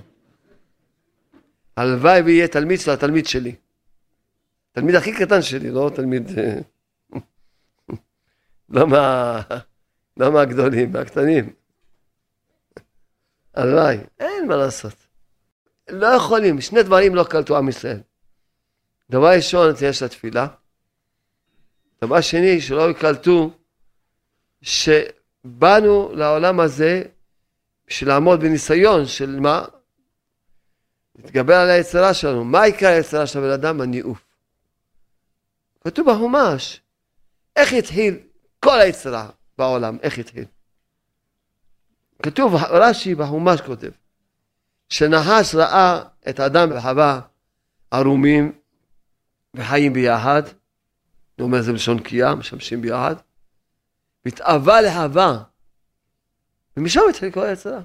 הלוואי ויהיה תלמיד של התלמיד שלי. תלמיד הכי קטן שלי, לא תלמיד... אה, לא, מה... לא מהגדולים, מהקטנים. הלוואי, אין מה לעשות. לא יכולים, שני דברים לא קלטו עם ישראל. דבר ראשון, יש לתפילה. דבר שני, שלא יקלטו שבאנו לעולם הזה בשביל לעמוד בניסיון של מה? להתגבר על היצרה שלנו. מה עיקר היצרה של הבן אדם? הניאוף. כתוב בחומש, איך התחיל כל היצרה בעולם, איך התחיל? כתוב, רש"י בחומש כותב, שנחש ראה את אדם וחווה ערומים וחיים ביחד, אני אומר זה בלשון קיאה, משמשים ביחד, והתאווה לחווה, ומשם התחיל כל היצרה.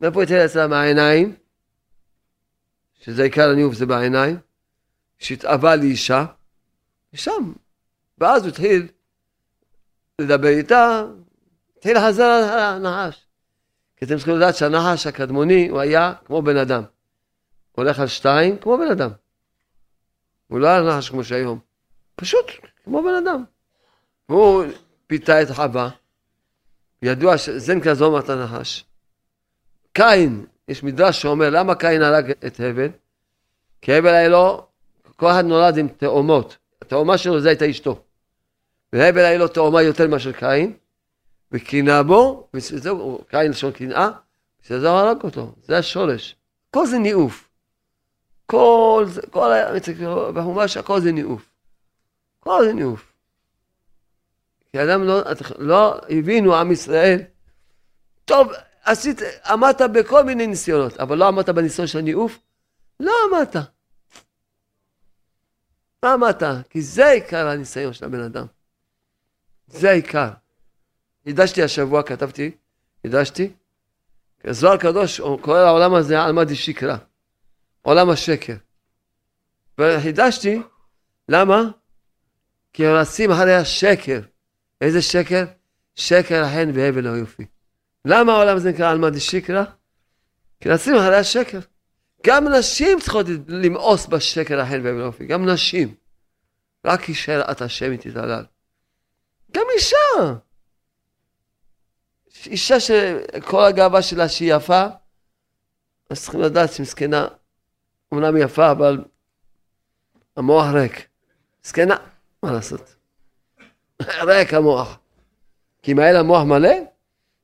מאיפה התחיל היצרה? מהעיניים, שזה עיקר הניאוף זה בעיניים, שהתאווה לאישה, משם. ואז הוא התחיל לדבר איתה, התחיל לחזר על הנחש. כי אתם צריכים לדעת שהנחש הקדמוני הוא היה כמו בן אדם. הולך על שתיים כמו בן אדם. הוא לא היה נחש כמו שהיום. פשוט כמו בן אדם. והוא פיתה את חווה. ידוע שזה נקרא זומת הנחש. קין, יש מדרש שאומר למה קין הרג את הבל? כי הבל היה לו, כל אחד נולד עם תאומות. התאומה שלו זה הייתה אשתו. והבל היה לו תאומה יותר מאשר קין, וקינא בו, וזהו, קין לשון קנאה, וזה הרג אותו, זה השורש. כל זה ניאוף. כל זה, כל ה... בחומש הכל זה ניאוף. כל זה ניאוף. כי אדם לא, לא הבינו, עם ישראל, טוב, עשית, עמדת בכל מיני ניסיונות, אבל לא עמדת בניסיון של הניאוף? לא עמדת. לא עמדת, כי זה עיקר הניסיון של הבן אדם. זה העיקר. חידשתי השבוע, כתבתי, חידשתי, זוהר קדוש קורא לעולם הזה עלמא דשיקרא, עולם השקר. וחידשתי, למה? כי רצים אחרי השקר. איזה שקר? שקר החן והבל היופי. למה העולם הזה נקרא עלמא דשיקרא? כי רצים אחרי השקר. גם נשים צריכות למאוס בשקר החן והבל היופי, גם נשים. רק יישאר את השם היא תתעלל. גם אישה. אישה שכל הגאווה שלה שהיא יפה, אז צריכים לדעת שהיא מסכנה, אמנם יפה, אבל המוח ריק. מסכנה, מה לעשות? ריק המוח. כי אם היה לה מוח מלא,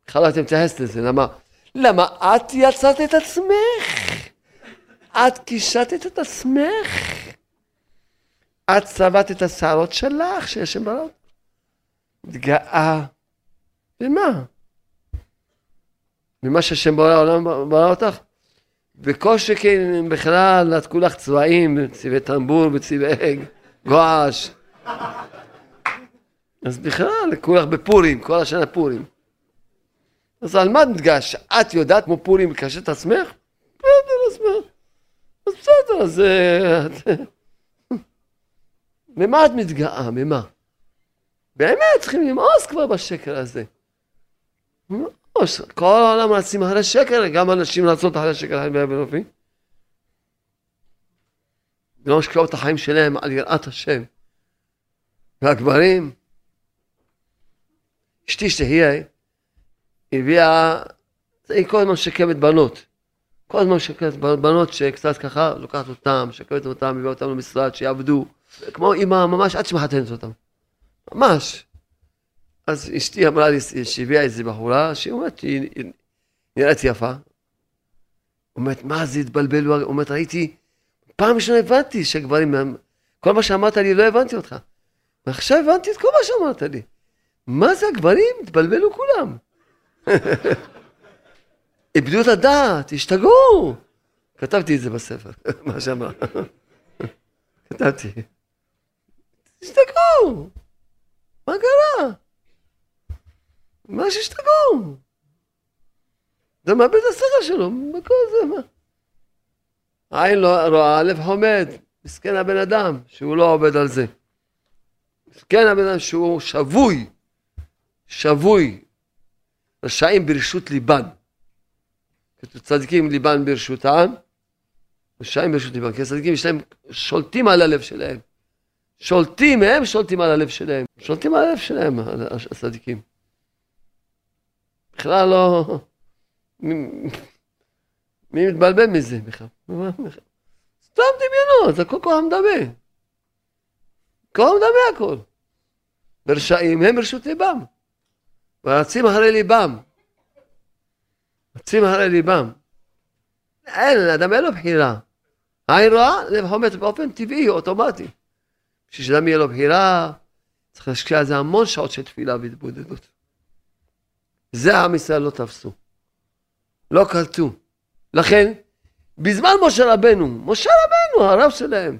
בכלל לא הייתם מתייחסת לזה. למה? למה את יצאת את עצמך? את קישטת את עצמך? את צבעת את השערות שלך, שיש שם בנות? מתגאה. במה? ממה שהשם בורא העולם ברא אותך? וכל שכן בכלל נתקו לך צבעים, צבעי טמבור וצבעי גועש. אז בכלל, כולך בפורים, כל השנה פורים. אז על מה נתגש? את יודעת כמו פורים לקשר את עצמך? בסדר, אז מה? אז בסדר, אז... ממה את מתגאה? ממה? באמת צריכים למאוס כבר בשקר הזה. כל העולם רצים אחרי שקר, גם אנשים רצות אחרי שקר חיים באבן אופי. לא משקיעו את החיים שלהם על יראת השם. והגברים, אשתי שתהיה, הביאה, היא כל הזמן משקמת בנות. כל הזמן משקמת בנות שקצת ככה לוקחת אותם, משקמת אותם, מביאה אותם למשרד, שיעבדו. כמו אימא ממש עד שמחתנת אותם. ממש. אז אשתי אמרה לי, שהביאה איזה בחורה, שהיא אומרת שהיא נראית יפה. אומרת, מה זה התבלבל? אומרת, ראיתי, פעם ראשונה הבנתי שגברים, כל מה שאמרת לי לא הבנתי אותך. ועכשיו הבנתי את כל מה שאמרת לי. מה זה הגברים? התבלבלו כולם. איבדו את הדעת, השתגעו. כתבתי את זה בספר, מה שאמר. כתבתי. השתגעו. מה קרה? מה שהשתגעו? זה מאבד את השכל שלו, בכל זה, מה? עין לא רואה, לב חומד. מסכן הבן אדם שהוא לא עובד על זה. מסכן הבן אדם שהוא שבוי, שבוי, רשעים ברשות ליבן. כתוב צדיקים ליבן ברשותם, רשעים ברשות ליבן, כי הצדיקים יש להם, שולטים על הלב שלהם. שולטים, הם שולטים על הלב שלהם. שולטים על הלב שלהם, הצדיקים. בכלל לא... מי מתבלבל מזה בכלל? סתם דמיונות, זה הכל כוח מדמה. כוח מדמה הכל. ברשעים הם ברשות ליבם. ורצים אחרי ליבם. רצים אחרי ליבם. אין, לאדם אין לו בחירה. עין רואה, לב חומץ באופן טבעי, אוטומטי. בשביל שאדם יהיה לו בחירה, צריך להשקיע על זה המון שעות של תפילה והתבודדות. זה עם ישראל לא תפסו. לא קלטו. לכן, בזמן משה רבנו, משה רבנו, הרב שלהם,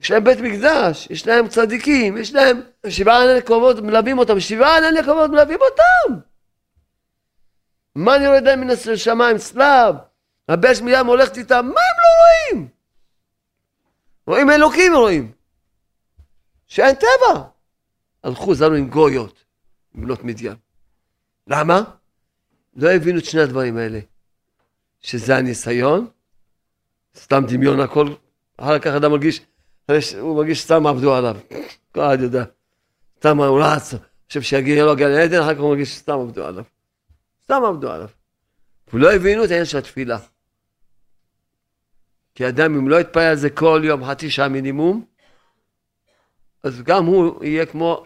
יש להם בית מקדש, יש להם צדיקים, יש להם שבעה ענני קרובות מלווים אותם, שבעה ענני קרובות מלווים אותם. מה אני רואה מן השמיים? צלב, הבש מים הולכת איתם, מה הם לא רואים? רואים אלוקים רואים. שאין טבע. הלכו, זרנו עם גויות, עם בנות מדיין. למה? לא הבינו את שני הדברים האלה. שזה הניסיון, סתם דמיון הכל, אחר כך אדם מרגיש, הוא מרגיש סתם עבדו עליו, כל אחד יודע, סתם הוא רץ, חושב שיגיע לו גן עדן, אחר כך הוא מרגיש שסתם עבדו עליו, סתם עבדו עליו. ולא הבינו את העניין של התפילה. כי אדם אם לא יתפלל על זה כל יום חצי שעה מינימום, אז גם הוא יהיה כמו,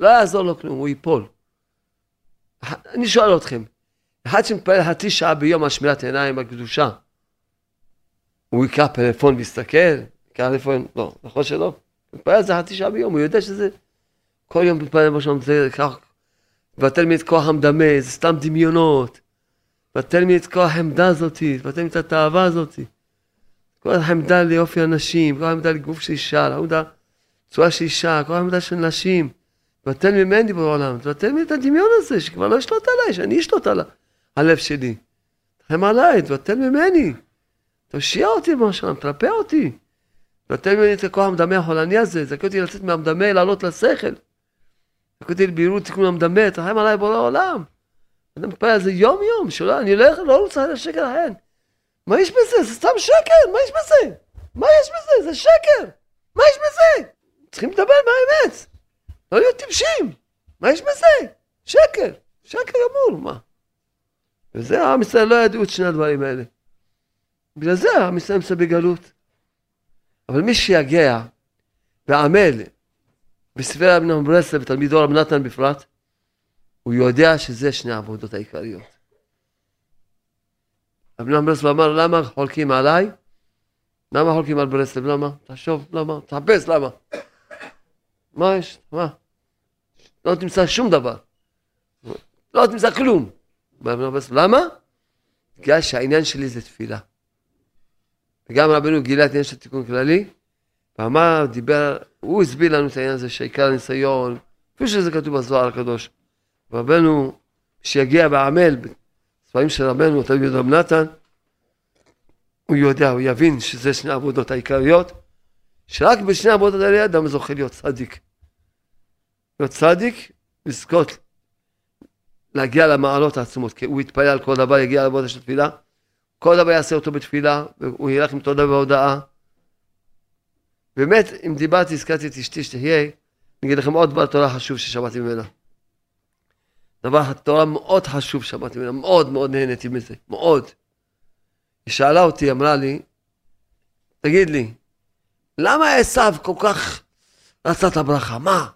לא יעזור לו כלום, הוא ייפול. אני שואל אתכם, אחד שמתפלל חצי שעה ביום על שמירת עיניים בקדושה, הוא יקרא פלאפון ויסתכל? יקרא פלאפון? לא, נכון שלא? מתפלל על זה חצי שעה ביום, הוא יודע שזה... כל יום מתפלל בשלום, זה כך... מבטל לי את כוח המדמה, זה סתם דמיונות. מבטל לי את כוח העמדה הזאתי, מבטל לי את התאווה הזאתי. כל העמדה ליופי הנשים, כל העמדה לגוף של אישה, כל העמדה צורה של אישה, כל העמדה של נשים. מבטל ממני בעולם, מבטל לי את הדמיון הזה, שכבר לא ישלוט עליי, שאני אשלוט עליו. הלב שלי. תרחם עליי, תבטל ממני. תושיע אותי במשל, תרפא אותי. תבטל ממני את הכוח המדמה החולני הזה, זכה אותי לצאת מהמדמה, לעלות לשכל. זכה אותי לבהירות תיקון המדמה, תרחם עליי בורא העולם. אני מתפלל על זה יום יום, שלא, אני לא, לא רוצה לשקר ההן. מה יש בזה? זה סתם שקר, מה יש בזה? מה יש בזה? זה שקר. מה יש בזה? צריכים לדבר באמת. לא להיות טיפשים. מה יש בזה? שקר. שקר גמור, מה? וזה עם ישראל לא ידעו את שני הדברים האלה. בגלל זה עם ישראל נמצא בגלות. אבל מי שיגע ועמל בספרי רבי נחמן ברסלב ותלמידו רבי נתן בפרט, הוא יודע שזה שני העבודות העיקריות. רבי נחמן ברסלב אמר, למה חולקים עליי? למה חולקים על ברסלב? למה? תחשוב, למה? תחפש, למה? מה יש? מה? לא תמצא שום דבר. לא תמצא כלום. למה? בגלל שהעניין שלי זה תפילה. וגם רבנו גילה את העניין של תיקון כללי, ואמר, דיבר, הוא הסביר לנו את העניין הזה שעיקר הניסיון, כפי שזה כתוב בזוהר הקדוש. רבנו, שיגיע בעמל, בספרים של רבנו, תלמיד רב נתן, הוא יודע, הוא יבין שזה שני העבודות העיקריות, שרק בשני העבודות האלה אדם זוכה להיות צדיק. להיות צדיק, לזכות להגיע למעלות העצומות, כי הוא יתפלל על כל דבר, יגיע לעבודה של תפילה, כל דבר יעשה אותו בתפילה, והוא ילך עם תודה והודאה. באמת, אם דיברתי, הזכרתי את אשתי שתהיה, אני אגיד לכם עוד דבר תורה חשוב ששמעתי ממנה. דבר תורה מאוד חשוב שמעתי ממנה, מאוד מאוד נהניתי מזה, מאוד. היא שאלה אותי, אמרה לי, תגיד לי, למה עשיו כל כך רצה את הברכה? מה?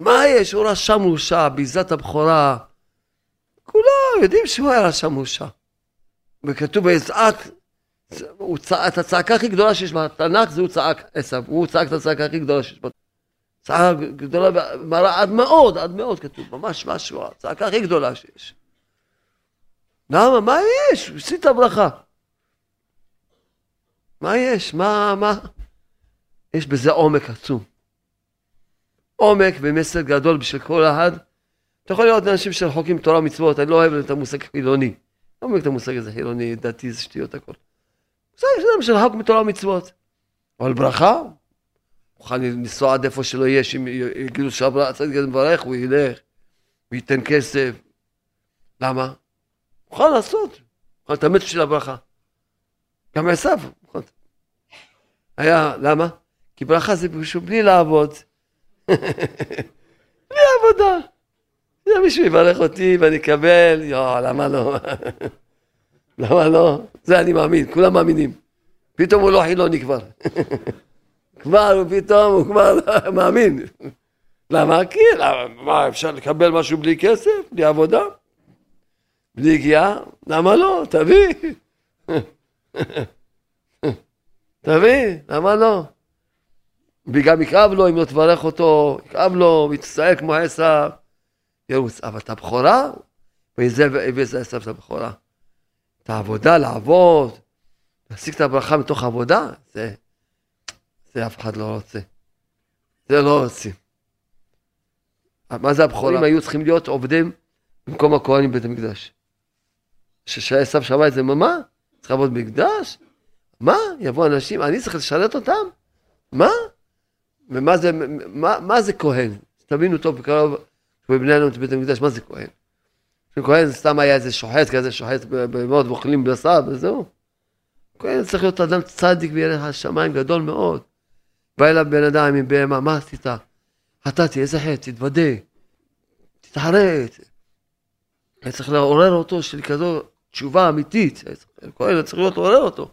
מה יש? הוא רשע מורשע, ביזת הבכורה, כולם יודעים שהוא היה רשע מורשע. וכתוב ויצעק, את הצעקה הכי גדולה שיש בתנ"ך זה הוא צעק עשו, הוא צעק את הצעקה הכי גדולה שיש בתנ"ך. צעקה גדולה, מראה עד מאוד, עד מאוד כתוב, ממש משהו, הצעקה הכי גדולה שיש. למה? מה יש? עשית ברכה. מה יש? מה, מה? יש בזה עומק עצום. עומק ומסר גדול בשביל כל אחד. אתה יכול לראות אנשים שרחוקים תורה ומצוות, אני לא אוהב את המושג חילוני. לא מבין את המושג הזה חילוני, דתי, זה שטויות הכל. מושג של אדם שרחוק מתורה ומצוות. אבל ברכה, מוכן לנסוע עד איפה שלא יהיה, שאם יגידו שהצדיק הזה מברך, הוא ילך, הוא ייתן כסף. למה? מוכן לעשות, מוכן להתאמץ בשביל הברכה. גם עשיו, מוכן. היה, למה? כי ברכה זה פשוט בלי לעבוד. בלי עבודה. זה מישהו יברך אותי ואני אקבל, יואו, למה לא? למה לא? זה אני מאמין, כולם מאמינים. פתאום הוא לא חילוני כבר. כבר, הוא פתאום, הוא כבר מאמין. למה? כי, למה, מה, אפשר לקבל משהו בלי כסף? בלי עבודה? בלי הגיעה? למה לא? תביא. תביא, למה לא? וגם יכאב לו אם לא תברך אותו, יכאב לו, הוא יצטער כמו עשיו, ירוץ. אבל את הבכורה, וזה עשיו את הבכורה. את העבודה, לעבוד, להשיג את הברכה מתוך עבודה, זה, זה אף אחד לא רוצה. זה לא רוצים. מה זה הבכורים היו צריכים להיות עובדים במקום הכהנים בבית המקדש. כשעשו שמע את זה, מה? צריך לעבוד במקדש? מה? יבוא אנשים, אני צריך לשרת אותם? מה? ומה זה, מה, מה זה כהן? תבינו טוב, בקרוב, בבני אדם בבית המקדש, מה זה כהן? כהן סתם היה איזה שוחט כזה, שוחט במאוד ואוכלים בשר וזהו. כהן צריך להיות אדם צדיק וירח השמיים גדול מאוד. בא אליו בן אדם עם בהמה, מה עשית? חטאתי, איזה חטא? תתוודה, תתחרט. היה צריך לעורר אותו של כזו תשובה אמיתית. כהן צריך להיות לעורר אותו.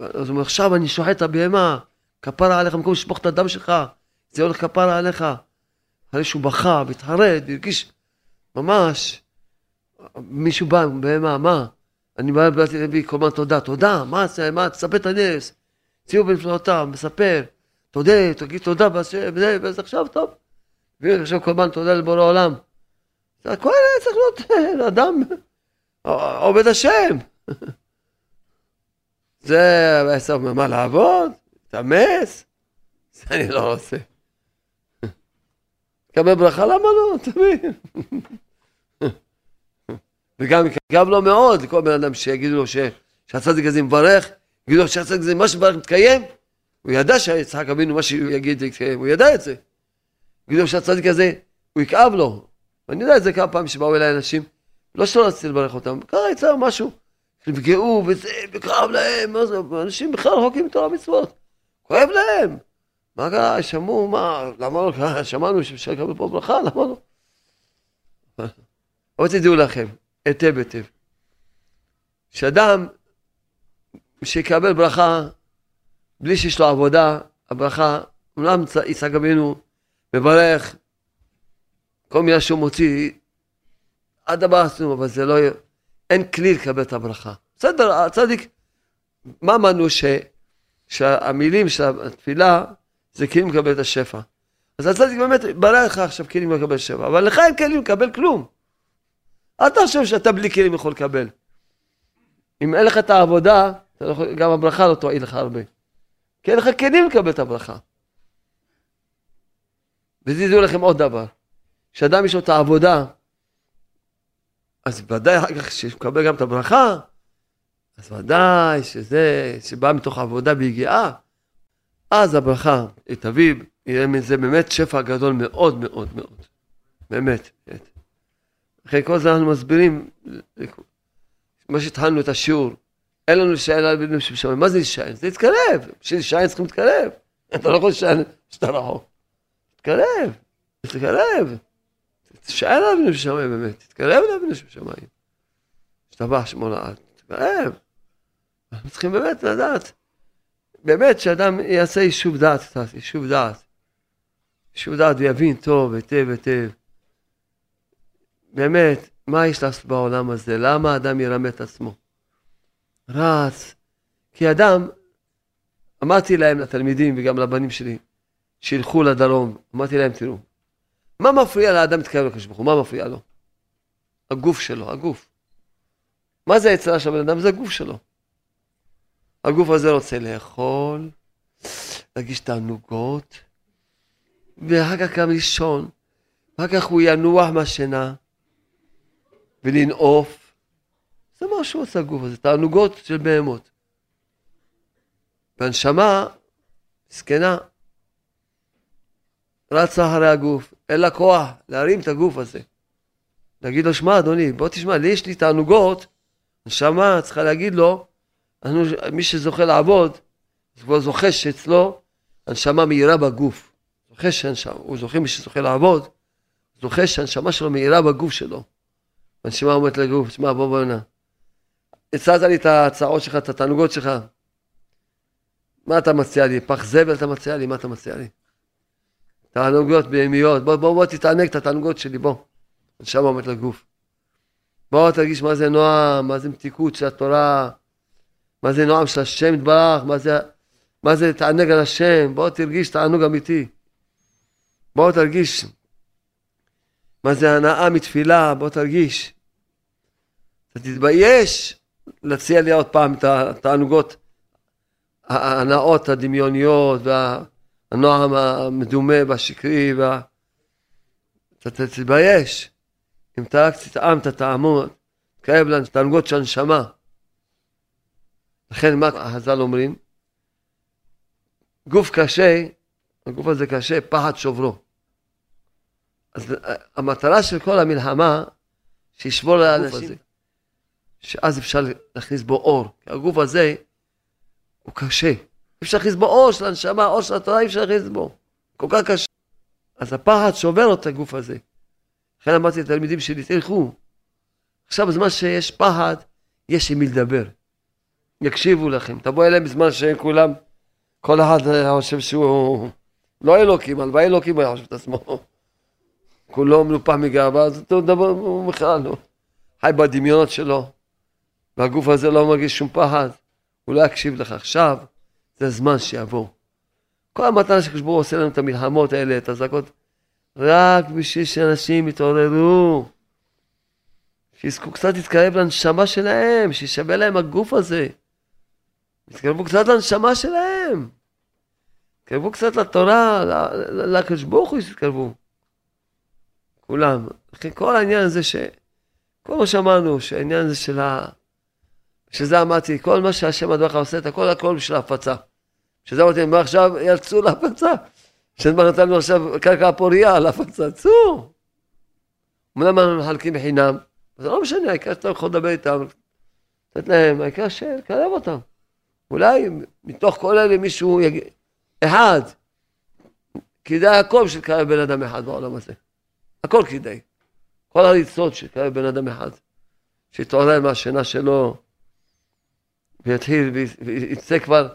אז הוא אומר, עכשיו אני שוחט את הבהמה, כפרה עליך, במקום לשפוך את הדם שלך, זה הולך כפרה עליך. אחרי שהוא בכה והתחרט והרגיש ממש, מישהו בא, בהמה, מה? אני בא באתי להביא קורבן תודה, תודה, מה זה, מה, תספר את הנס, ציור בנפלאותיו, מספר, תודה, תגיד תודה וזה עכשיו טוב. הביא עכשיו קורבן תודה לבורא עולם. זה הכל צריך להיות אדם עובד השם. זה מה לעבוד, להתאמץ, זה אני לא רוצה. קבל ברכה, למה לא? תבין. וגם יכאב לו מאוד לכל בן אדם שיגידו לו שהצדיק הזה מברך, יגידו לו שהצדיק הזה, מה שברך מתקיים, הוא ידע שיצחק אבינו, מה שהוא יגיד יתקיים, הוא ידע את זה. יגידו לו שהצדיק הזה, הוא יכאב לו. ואני יודע את זה כמה פעמים שבאו אליי אנשים, לא שלא רציתי לברך אותם, קרה יצא משהו, נפגעו וזה, וכאב להם, אנשים בכלל רחוקים מתורה מצוות, כואב להם. מה קרה, שמעו, מה, למה לא, שמענו שאפשר לקבל פה ברכה, למה לא? אבל תדעו לכם, היטב היטב, שאדם שיקבל ברכה בלי שיש לו עבודה, הברכה, אומנם יצחק אבינו מברך, כל מילה שהוא מוציא, עד הבא עשינו, אבל זה לא, יהיה, אין כלי לקבל את הברכה. בסדר, הצדיק, מה אמרנו שהמילים של התפילה זה כלים לקבל את השפע. אז הצדיק באמת ברך לך עכשיו כלים לקבל שפע, אבל לך אין כלים לקבל כלום. אל תחשוב שאתה בלי כלים יכול לקבל. אם אין לך את העבודה, לא גם הברכה לא תועיל לך הרבה. כי אין לך כלים לקבל את הברכה. ותדעו לכם עוד דבר, כשאדם יש לו את העבודה, אז ודאי אחר כך כשהוא מקבל גם את הברכה, אז ודאי שזה, שבא מתוך עבודה ביגיעה, אז הברכה תביא, יהיה מזה באמת שפע גדול מאוד מאוד מאוד. באמת, באמת. אחרי כל זה אנחנו מסבירים, מה שהתחלנו את השיעור, אין לנו להישען על בנים שבשמיים. מה זה להישען? זה להתקרב. בשביל להישען צריכים להתקרב. אתה לא יכול להישען כשאתה רחוק. תתקרב, תתקרב. תישען על בנים שבשמיים באמת, תתקרב לבנים שבשמיים. השתבח שמו לעד, תתקרב. אנחנו צריכים באמת לדעת, באמת שאדם יעשה יישוב דעת קצת, יישוב דעת. יישוב דעת ויבין טוב, היטב, היטב. באמת, מה יש לעשות בעולם הזה? למה אדם ירמה את עצמו? רץ. כי אדם, אמרתי להם, לתלמידים וגם לבנים שלי, שילכו לדרום, אמרתי להם, תראו, מה מפריע לאדם להתקרב לקדוש ברוך הוא? מה מפריע לו? הגוף שלו, הגוף. מה זה היצרה של הבן אדם? זה הגוף שלו. הגוף הזה רוצה לאכול, להגיש תענוגות, ואחר כך גם לישון, אחר כך הוא ינוח מהשינה ולנעוף. זה מה שהוא עושה הגוף הזה, תענוגות של בהמות. והנשמה, זקנה, רצה אחרי הגוף, אין לה כוח להרים את הגוף הזה. להגיד לו, שמע אדוני, בוא תשמע, לי יש לי תענוגות, נשמה צריכה להגיד לו, אנחנו, מי שזוכה לעבוד, זה כבר זוכה שאצלו הנשמה מהירה בגוף. זוכה שהנשמה, הוא זוכה, מי שזוכה לעבוד, זוכה שהנשמה שלו מהירה בגוף שלו. והנשמה אומרת לגוף, שמע בוא בוא הנה. הצעת לי את ההצעות שלך, את התענוגות שלך. מה אתה מציע לי? פח זבל אתה מציע לי? מה אתה מציע לי? תענוגות בהמיות, בוא בוא בוא תתענג את התענוגות שלי, בוא. הנשמה אומרת לגוף. בוא תרגיש מה זה נועם, מה זה מתיקות של התורה, מה זה נועם של השם יתברך, מה זה, מה זה תענג על השם, בוא תרגיש תענוג אמיתי. בוא תרגיש מה זה הנאה מתפילה, בוא תרגיש. אתה תתבייש להציע לי עוד פעם את התענוגות ההנאות הדמיוניות והנועם המדומה והשקרי וה... אתה תתבייש אם אתה רק תטעם את הטעמות, תקרב לתענוגות של הנשמה. לכן מה חז"ל אומרים? גוף קשה, הגוף הזה קשה, פחד שוברו. אז המטרה של כל המלחמה, שישבור על הגוף הזה. שאז אפשר להכניס בו אור. כי הגוף הזה הוא קשה. אפשר להכניס בו אור של הנשמה, אור של התורה, אי אפשר להכניס בו. כל כך קשה. אז הפחד שובר את הגוף הזה. לכן אמרתי לתלמידים שלי, תלכו. עכשיו בזמן שיש פחד, יש עם מי לדבר. יקשיבו לכם. תבוא אליהם בזמן שהם כולם, כל אחד חושב שהוא לא אלוקים, הלוואי אלוקים היה חושב את עצמו. כולו מנופח מגאווה, אז אותו דבר הוא בכלל לא. חי בדמיונות שלו, והגוף הזה לא מרגיש שום פחד, הוא לא יקשיב לך. עכשיו, זה הזמן שיבוא. כל המטרה של ברוך עושה לנו את המלחמות האלה, את הזעקות, רק בשביל שאנשים יתעוררו. שיזכו קצת להתקרב לנשמה שלהם, שישווה להם הגוף הזה. יתקרבו קצת לנשמה שלהם. יתקרבו קצת לתורה, לקדוש ברוך הוא יתקרבו. כולם. לכן כל העניין הזה ש... כל מה שאמרנו, שהעניין הזה של ה... שזה אמרתי, כל מה שהשם הדברך עושה את הכל הכל בשביל ההפצה. שזה אמרתי, מה עכשיו יצאו להפצה? שזמן נתנו עכשיו קרקע פוריה על הפצה, צאו. אמנם אנחנו מחלקים בחינם, זה לא משנה, העיקר שאתה יכול לדבר איתם, לתת להם, העיקר שתקרב אותם. אולי מתוך כל אלה מישהו יגיד, אחד, כדאי הכל לקרב בן אדם אחד בעולם הזה. הכל כדאי. כל הריצות שקרב בן אדם אחד. שיתעורר מהשינה שלו ויתחיל ויצא כבר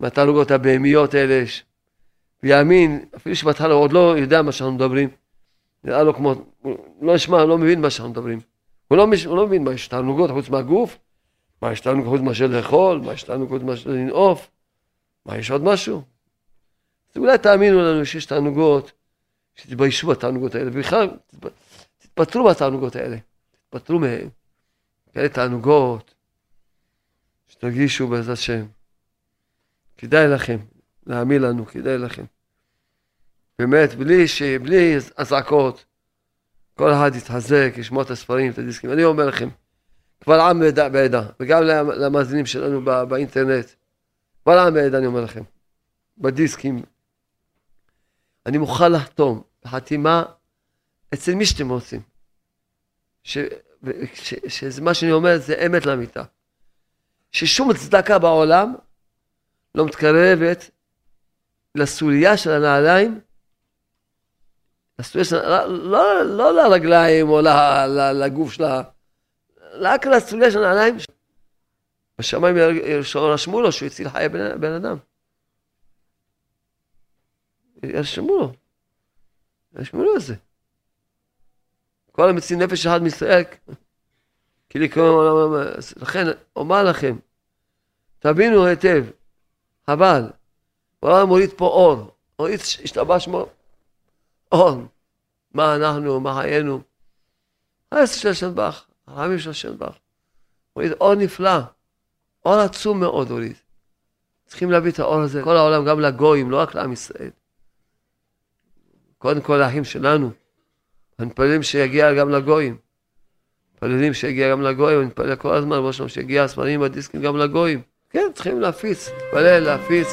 מהתעלוגות הבהמיות האלה ויאמין, אפילו שבהתחלה הוא עוד לא יודע מה שאנחנו מדברים. נראה לו כמו, הוא לא ישמע, לא מבין מה שאנחנו מדברים. הוא לא, הוא לא מבין מה יש תענוגות חוץ מהגוף, מה יש תענוגות חוץ מאשר לאכול, מה יש תענוגות מאשר לנעוף, מה יש עוד משהו? אז אולי תאמינו לנו שיש תענוגות, שתתביישו בתענוגות האלה, ובכלל תתפטרו בתענוגות האלה, תתפטרו מהן. כאלה תענוגות, שתרגישו בעזרת השם. כדאי לכם, להאמין לנו, כדאי לכם. באמת, בלי, ש... בלי אזעקות, כל אחד יתחזק, ישמע את הספרים, את הדיסקים. אני אומר לכם, קבל עם ועדה, וגם למאזינים שלנו בא, באינטרנט, קבל עם ועדה, אני אומר לכם, בדיסקים. אני מוכן לחתום בחתימה אצל מי שאתם רוצים. ש... ש... שזה מה שאני אומר זה אמת לאמיתה. ששום צדקה בעולם לא מתקרבת לסוליה של הנעליים, לסוליה של, לא, לא, לא לרגליים או לגוף שלה, רק לסוליה של הנעליים. בשמיים רשמו לו שהוא הציל חיי בן, אדם. ירשמו לו. ירשמו לו את זה. כל המציל נפש אחד מישראל, כי לקרוא עולם, לכן אומר לכם, תבינו היטב, אבל העולם מוריד פה אור, מוריד השתבש שמו אור. מה אנחנו, מה חיינו. העשר של השנבך, הרעמים של השנבך. מוריד אור נפלא, אור עצום מאוד הוריד. צריכים להביא את האור הזה, כל העולם, גם לגויים, לא רק לעם ישראל. קודם כל האחים שלנו. מתפללים שיגיע גם לגויים. מתפללים שיגיע גם לגויים, אני מתפלל כל הזמן, ראש שלנו שיגיע הספרים הדיסקים גם לגויים. כן, צריכים להפיץ, להתפלל, להפיץ.